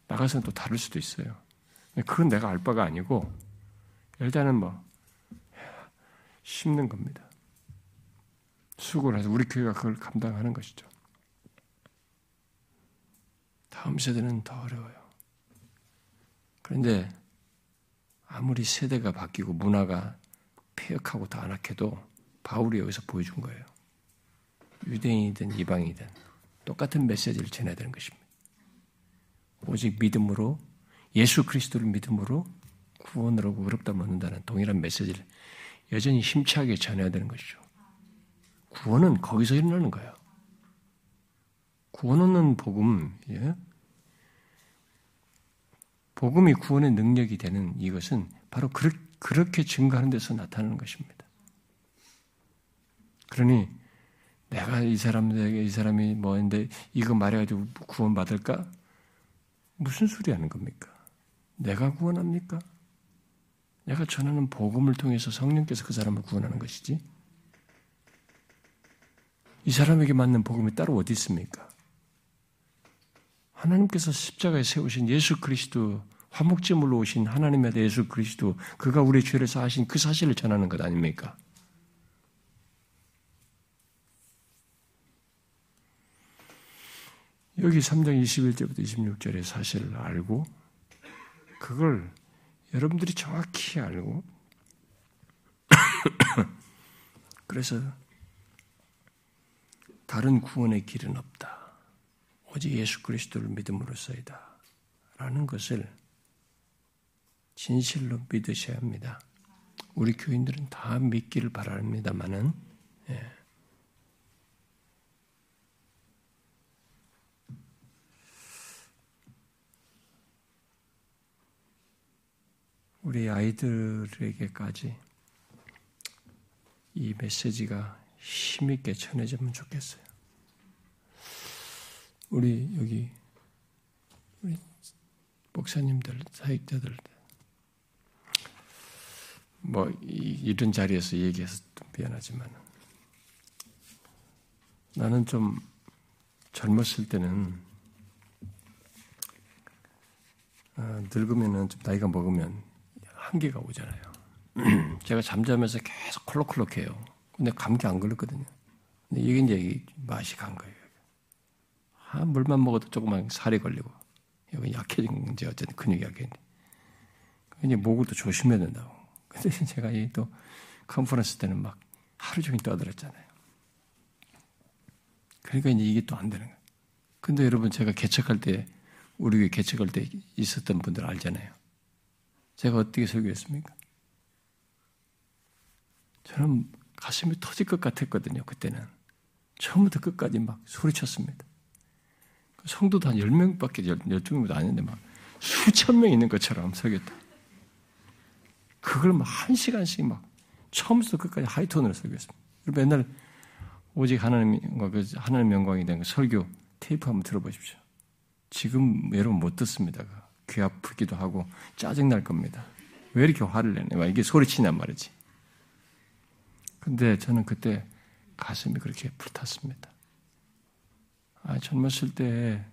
나가서는 또 다를 수도 있어요. 그건 내가 알 바가 아니고 일단은 뭐 심는 겁니다. 수고를 해서 우리 교회가 그걸 감당하는 것이죠. 다음 세대는 더 어려워요. 그런데 아무리 세대가 바뀌고 문화가 폐역하고 더 안악해도 바울이 여기서 보여준 거예요. 유대인이든 이방이든 똑같은 메시지를 전해야 되는 것입니다. 오직 믿음으로 예수 그리스도를 믿음으로 하고 의롭다 먹는다는 동일한 메시지를 여전히 힘차게 전해야 되는 것이죠. 구원은 거기서 일어나는 거예요. 구원은 복음, 예? 복음이 구원의 능력이 되는 이것은 바로 그렇게 그렇게 증거하는 데서 나타나는 것입니다. 그러니 내가 이 사람에게 이 사람이 뭐인데 이거 말해가지고 구원 받을까? 무슨 소리 하는 겁니까? 내가 구원합니까? 내가 전하는 복음을 통해서 성령께서 그 사람을 구원하는 것이지. 이 사람에게 맞는 복음이 따로 어디 있습니까? 하나님께서 십자가에 세우신 예수 그리스도 화목제물로 오신 하나님의 예수 그리스도 그가 우리의 죄를 사하신 그 사실을 전하는 것 아닙니까? 여기 3장 21절부터 26절의 사실을 알고 그걸 여러분들이 정확히 알고 그래서 다른 구원의 길은 없다. 오직 예수 그리스도를 믿음으로써이다. 라는 것을 진실로 믿으셔야 합니다. 우리 교인들은 다 믿기를 바랍니다만은 예. 우리 아이들에게까지 이 메시지가 힘있게 전해지면 좋겠어요. 우리 여기 우리 목사님들, 사역자들 뭐 이런 자리에서 얘기해서 미안하지만 나는 좀 젊었을 때는 어, 늙으면은 좀 나이가 먹으면 한계가 오잖아요. 제가 잠자면서 계속 콜록콜록해요. 근데 감기 안 걸렸거든요. 근데 이게 이제 맛이 간 거예요. 아, 물만 먹어도 조금만 살이 걸리고 여기 약해진 건지 어쨌든 근육이 약해진 이제 목을 또 조심해야 된다고. 근데 제가 이 또 컨퍼런스 때는 막 하루 종일 떠들었잖아요. 그러니까 이제 이게 또 안 되는 거예요. 근데 여러분 제가 개척할 때 우리 개척할 때 있었던 분들 알잖아요. 제가 어떻게 설교했습니까? 저는 가슴이 터질 것 같았거든요. 그때는 처음부터 끝까지 막 소리쳤습니다. 성도도 한 10명밖에 12명도 아닌데 막 수천 명 있는 것처럼 설교했다. 그걸 막 한 시간씩 막 처음부터 끝까지 하이톤으로 설교했습니다. 맨날 오직 하나님과 그 하나님 영광이 된그 설교 테이프 한번 들어보십시오. 지금 여러분 못 듣습니다. 귀 아프기도 하고 짜증 날 겁니다. 왜 이렇게 화를 내냐? 이게 소리치냔 말이지. 근데 저는 그때 가슴이 그렇게 불탔습니다. 아, 젊었을 때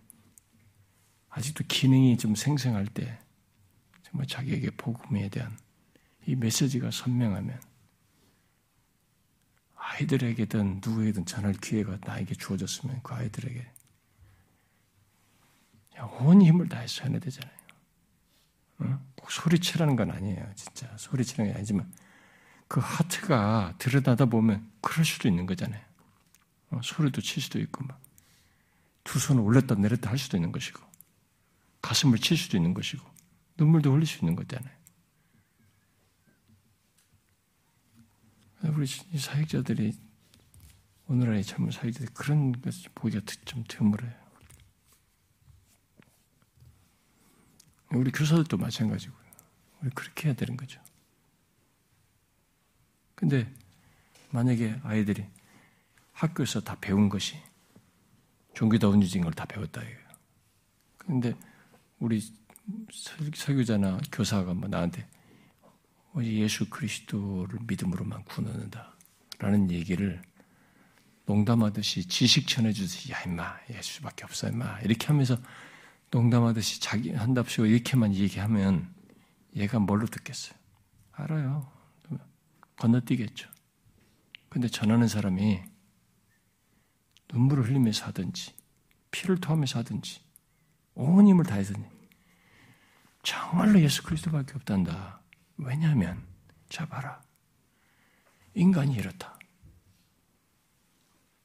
아직도 기능이 좀 생생할 때 정말 자기에게 복음에 대한 이 메시지가 선명하면 아이들에게든 누구에게든 전할 기회가 나에게 주어졌으면 그 아이들에게 온 힘을 다해서 해야 되잖아요. 어? 꼭 소리치라는 건 아니에요. 진짜 소리치는 게 아니지만 그 하트가 드러나다 보면 그럴 수도 있는 거잖아요. 어, 소리도 칠 수도 있고 막. 두 손을 올렸다 내렸다 할 수도 있는 것이고 가슴을 칠 수도 있는 것이고 눈물도 흘릴 수 있는 거잖아요. 우리 사역자들이 오늘날의 젊은 사역자들이 그런 것을 보기가 좀 드물어요. 우리 교사들도 마찬가지고요. 그렇게 해야 되는 거죠. 근데 만약에 아이들이 학교에서 다 배운 것이 종교다운주의인 걸 다 배웠다 이거예요. 근데 우리 설교자나 교사가 뭐 나한테 예수 그리스도를 믿음으로만 구원한다 라는 얘기를 농담하듯이 지식 전해주듯이 야 임마 예수밖에 없어 임마 이렇게 하면서 농담하듯이 자기 한답시고 이렇게만 얘기하면 얘가 뭘로 듣겠어요? 알아요. 건너뛰겠죠. 근데 전하는 사람이 눈물을 흘리면서 하든지 피를 토하면서 하든지 온 힘을 다해서니 정말로 예수 그리스도밖에 없단다. 왜냐하면 자 봐라. 인간이 이렇다.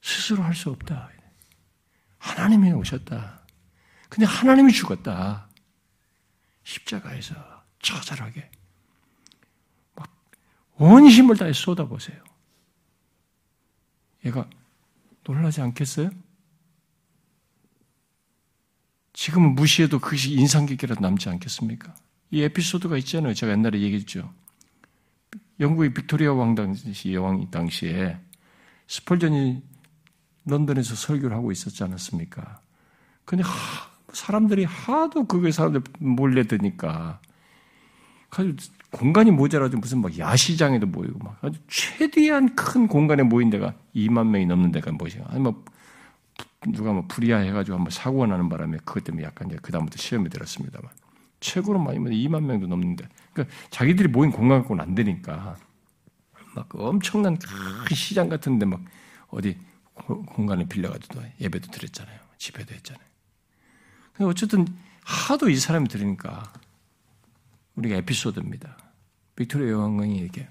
스스로 할 수 없다. 하나님이 오셨다. 근데 하나님이 죽었다. 십자가에서 처절하게 힘을 다해 쏟아보세요. 얘가 놀라지 않겠어요? 지금은 무시해도 그것이 인상 깊게라도 남지 않겠습니까? 이 에피소드가 있잖아요. 제가 옛날에 얘기했죠. 영국의 빅토리아 왕 당시 여왕 당시에 스펄전이 런던에서 설교를 하고 있었지 않았습니까? 근데 하, 사람들이 하도 그게 사람들 몰려드니까 공간이 모자라도 무슨 막 야시장에도 모이고 막 아주 최대한 큰 공간에 모인 데가 2만 명이 넘는 데가 뭐지? 아니 뭐 누가 뭐 불이야 해가지고 한번 사고가 나는 바람에 그것 때문에 약간 이제 그 다음부터 시험이 들었습니다만 최고로 많이 면 2만 명도 넘는데 그러니까 자기들이 모인 공간 갖고는 안 되니까 막 엄청난 큰 시장 같은데 막 어디 공간을 빌려가지고 예배도 드렸잖아요. 집회도 했잖아요. 어쨌든 하도 이 사람이 들으니까 우리가 에피소드입니다. 빅토리아 여왕이 이렇게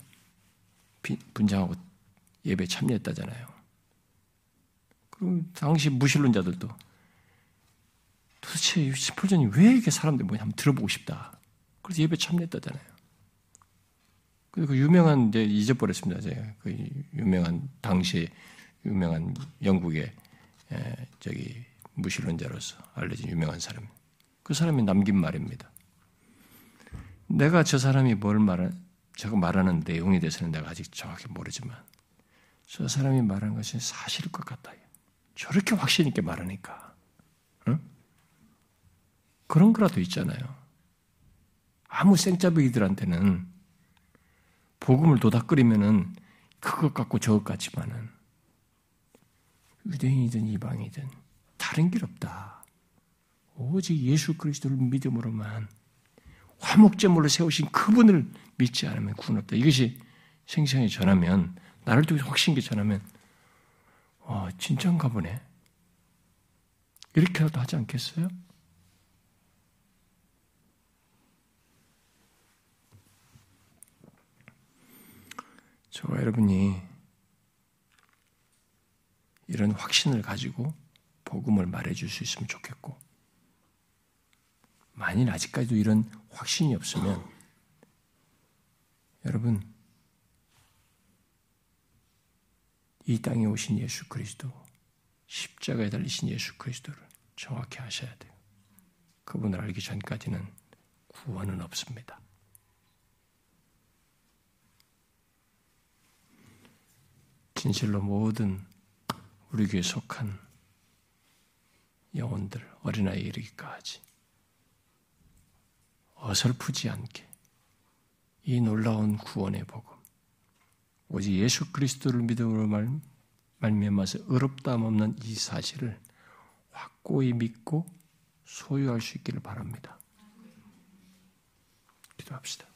분장하고 예배 참여했다잖아요. 그럼 당시 무신론자들도 도대체 스펄전이 왜 이렇게 사람들이 뭐냐 한번 들어보고 싶다. 그래서 예배 참여했다잖아요. 그 유명한 이제 잊어버렸습니다. 제가 그 유명한 당시 유명한 영국의 에, 저기 무신론자로서 알려진 유명한 사람. 그 사람이 남긴 말입니다. 내가 저 사람이 뭘 말한, 저거 말하는 내용에 대해서는 내가 아직 정확히 모르지만, 저 사람이 말한 것이 사실일 것 같다. 저렇게 확신 있게 말하니까. 응? 그런 거라도 있잖아요. 아무 생짜배기들한테는 복음을 도닥거리면은 그것 갖고 저것 같지만은 유대인이든 이방이든 다른 길 없다. 오직 예수 그리스도를 믿음으로만 화목제물로 세우신 그분을 믿지 않으면 구원 없다. 이것이 생생히 전하면 나를 통해 확신게 전하면 와 진짠가 보네. 이렇게라도 하지 않겠어요? 저와 여러분이 이런 확신을 가지고 복음을 말해줄 수 있으면 좋겠고, 만일 아직까지도 이런 확신이 없으면, 여러분, 이 땅에 오신 예수 그리스도, 십자가에 달리신 예수 그리스도를 정확히 아셔야 돼요. 그분을 알기 전까지는 구원은 없습니다. 진실로 모든 우리 교에 속한 영혼들, 어린아이 이르기까지 어설프지 않게 이 놀라운 구원의 복음, 오직 예수 그리스도를 믿음으로 말, 말미암아서 의롭다함 없는 이 사실을 확고히 믿고 소유할 수 있기를 바랍니다. 기도합시다.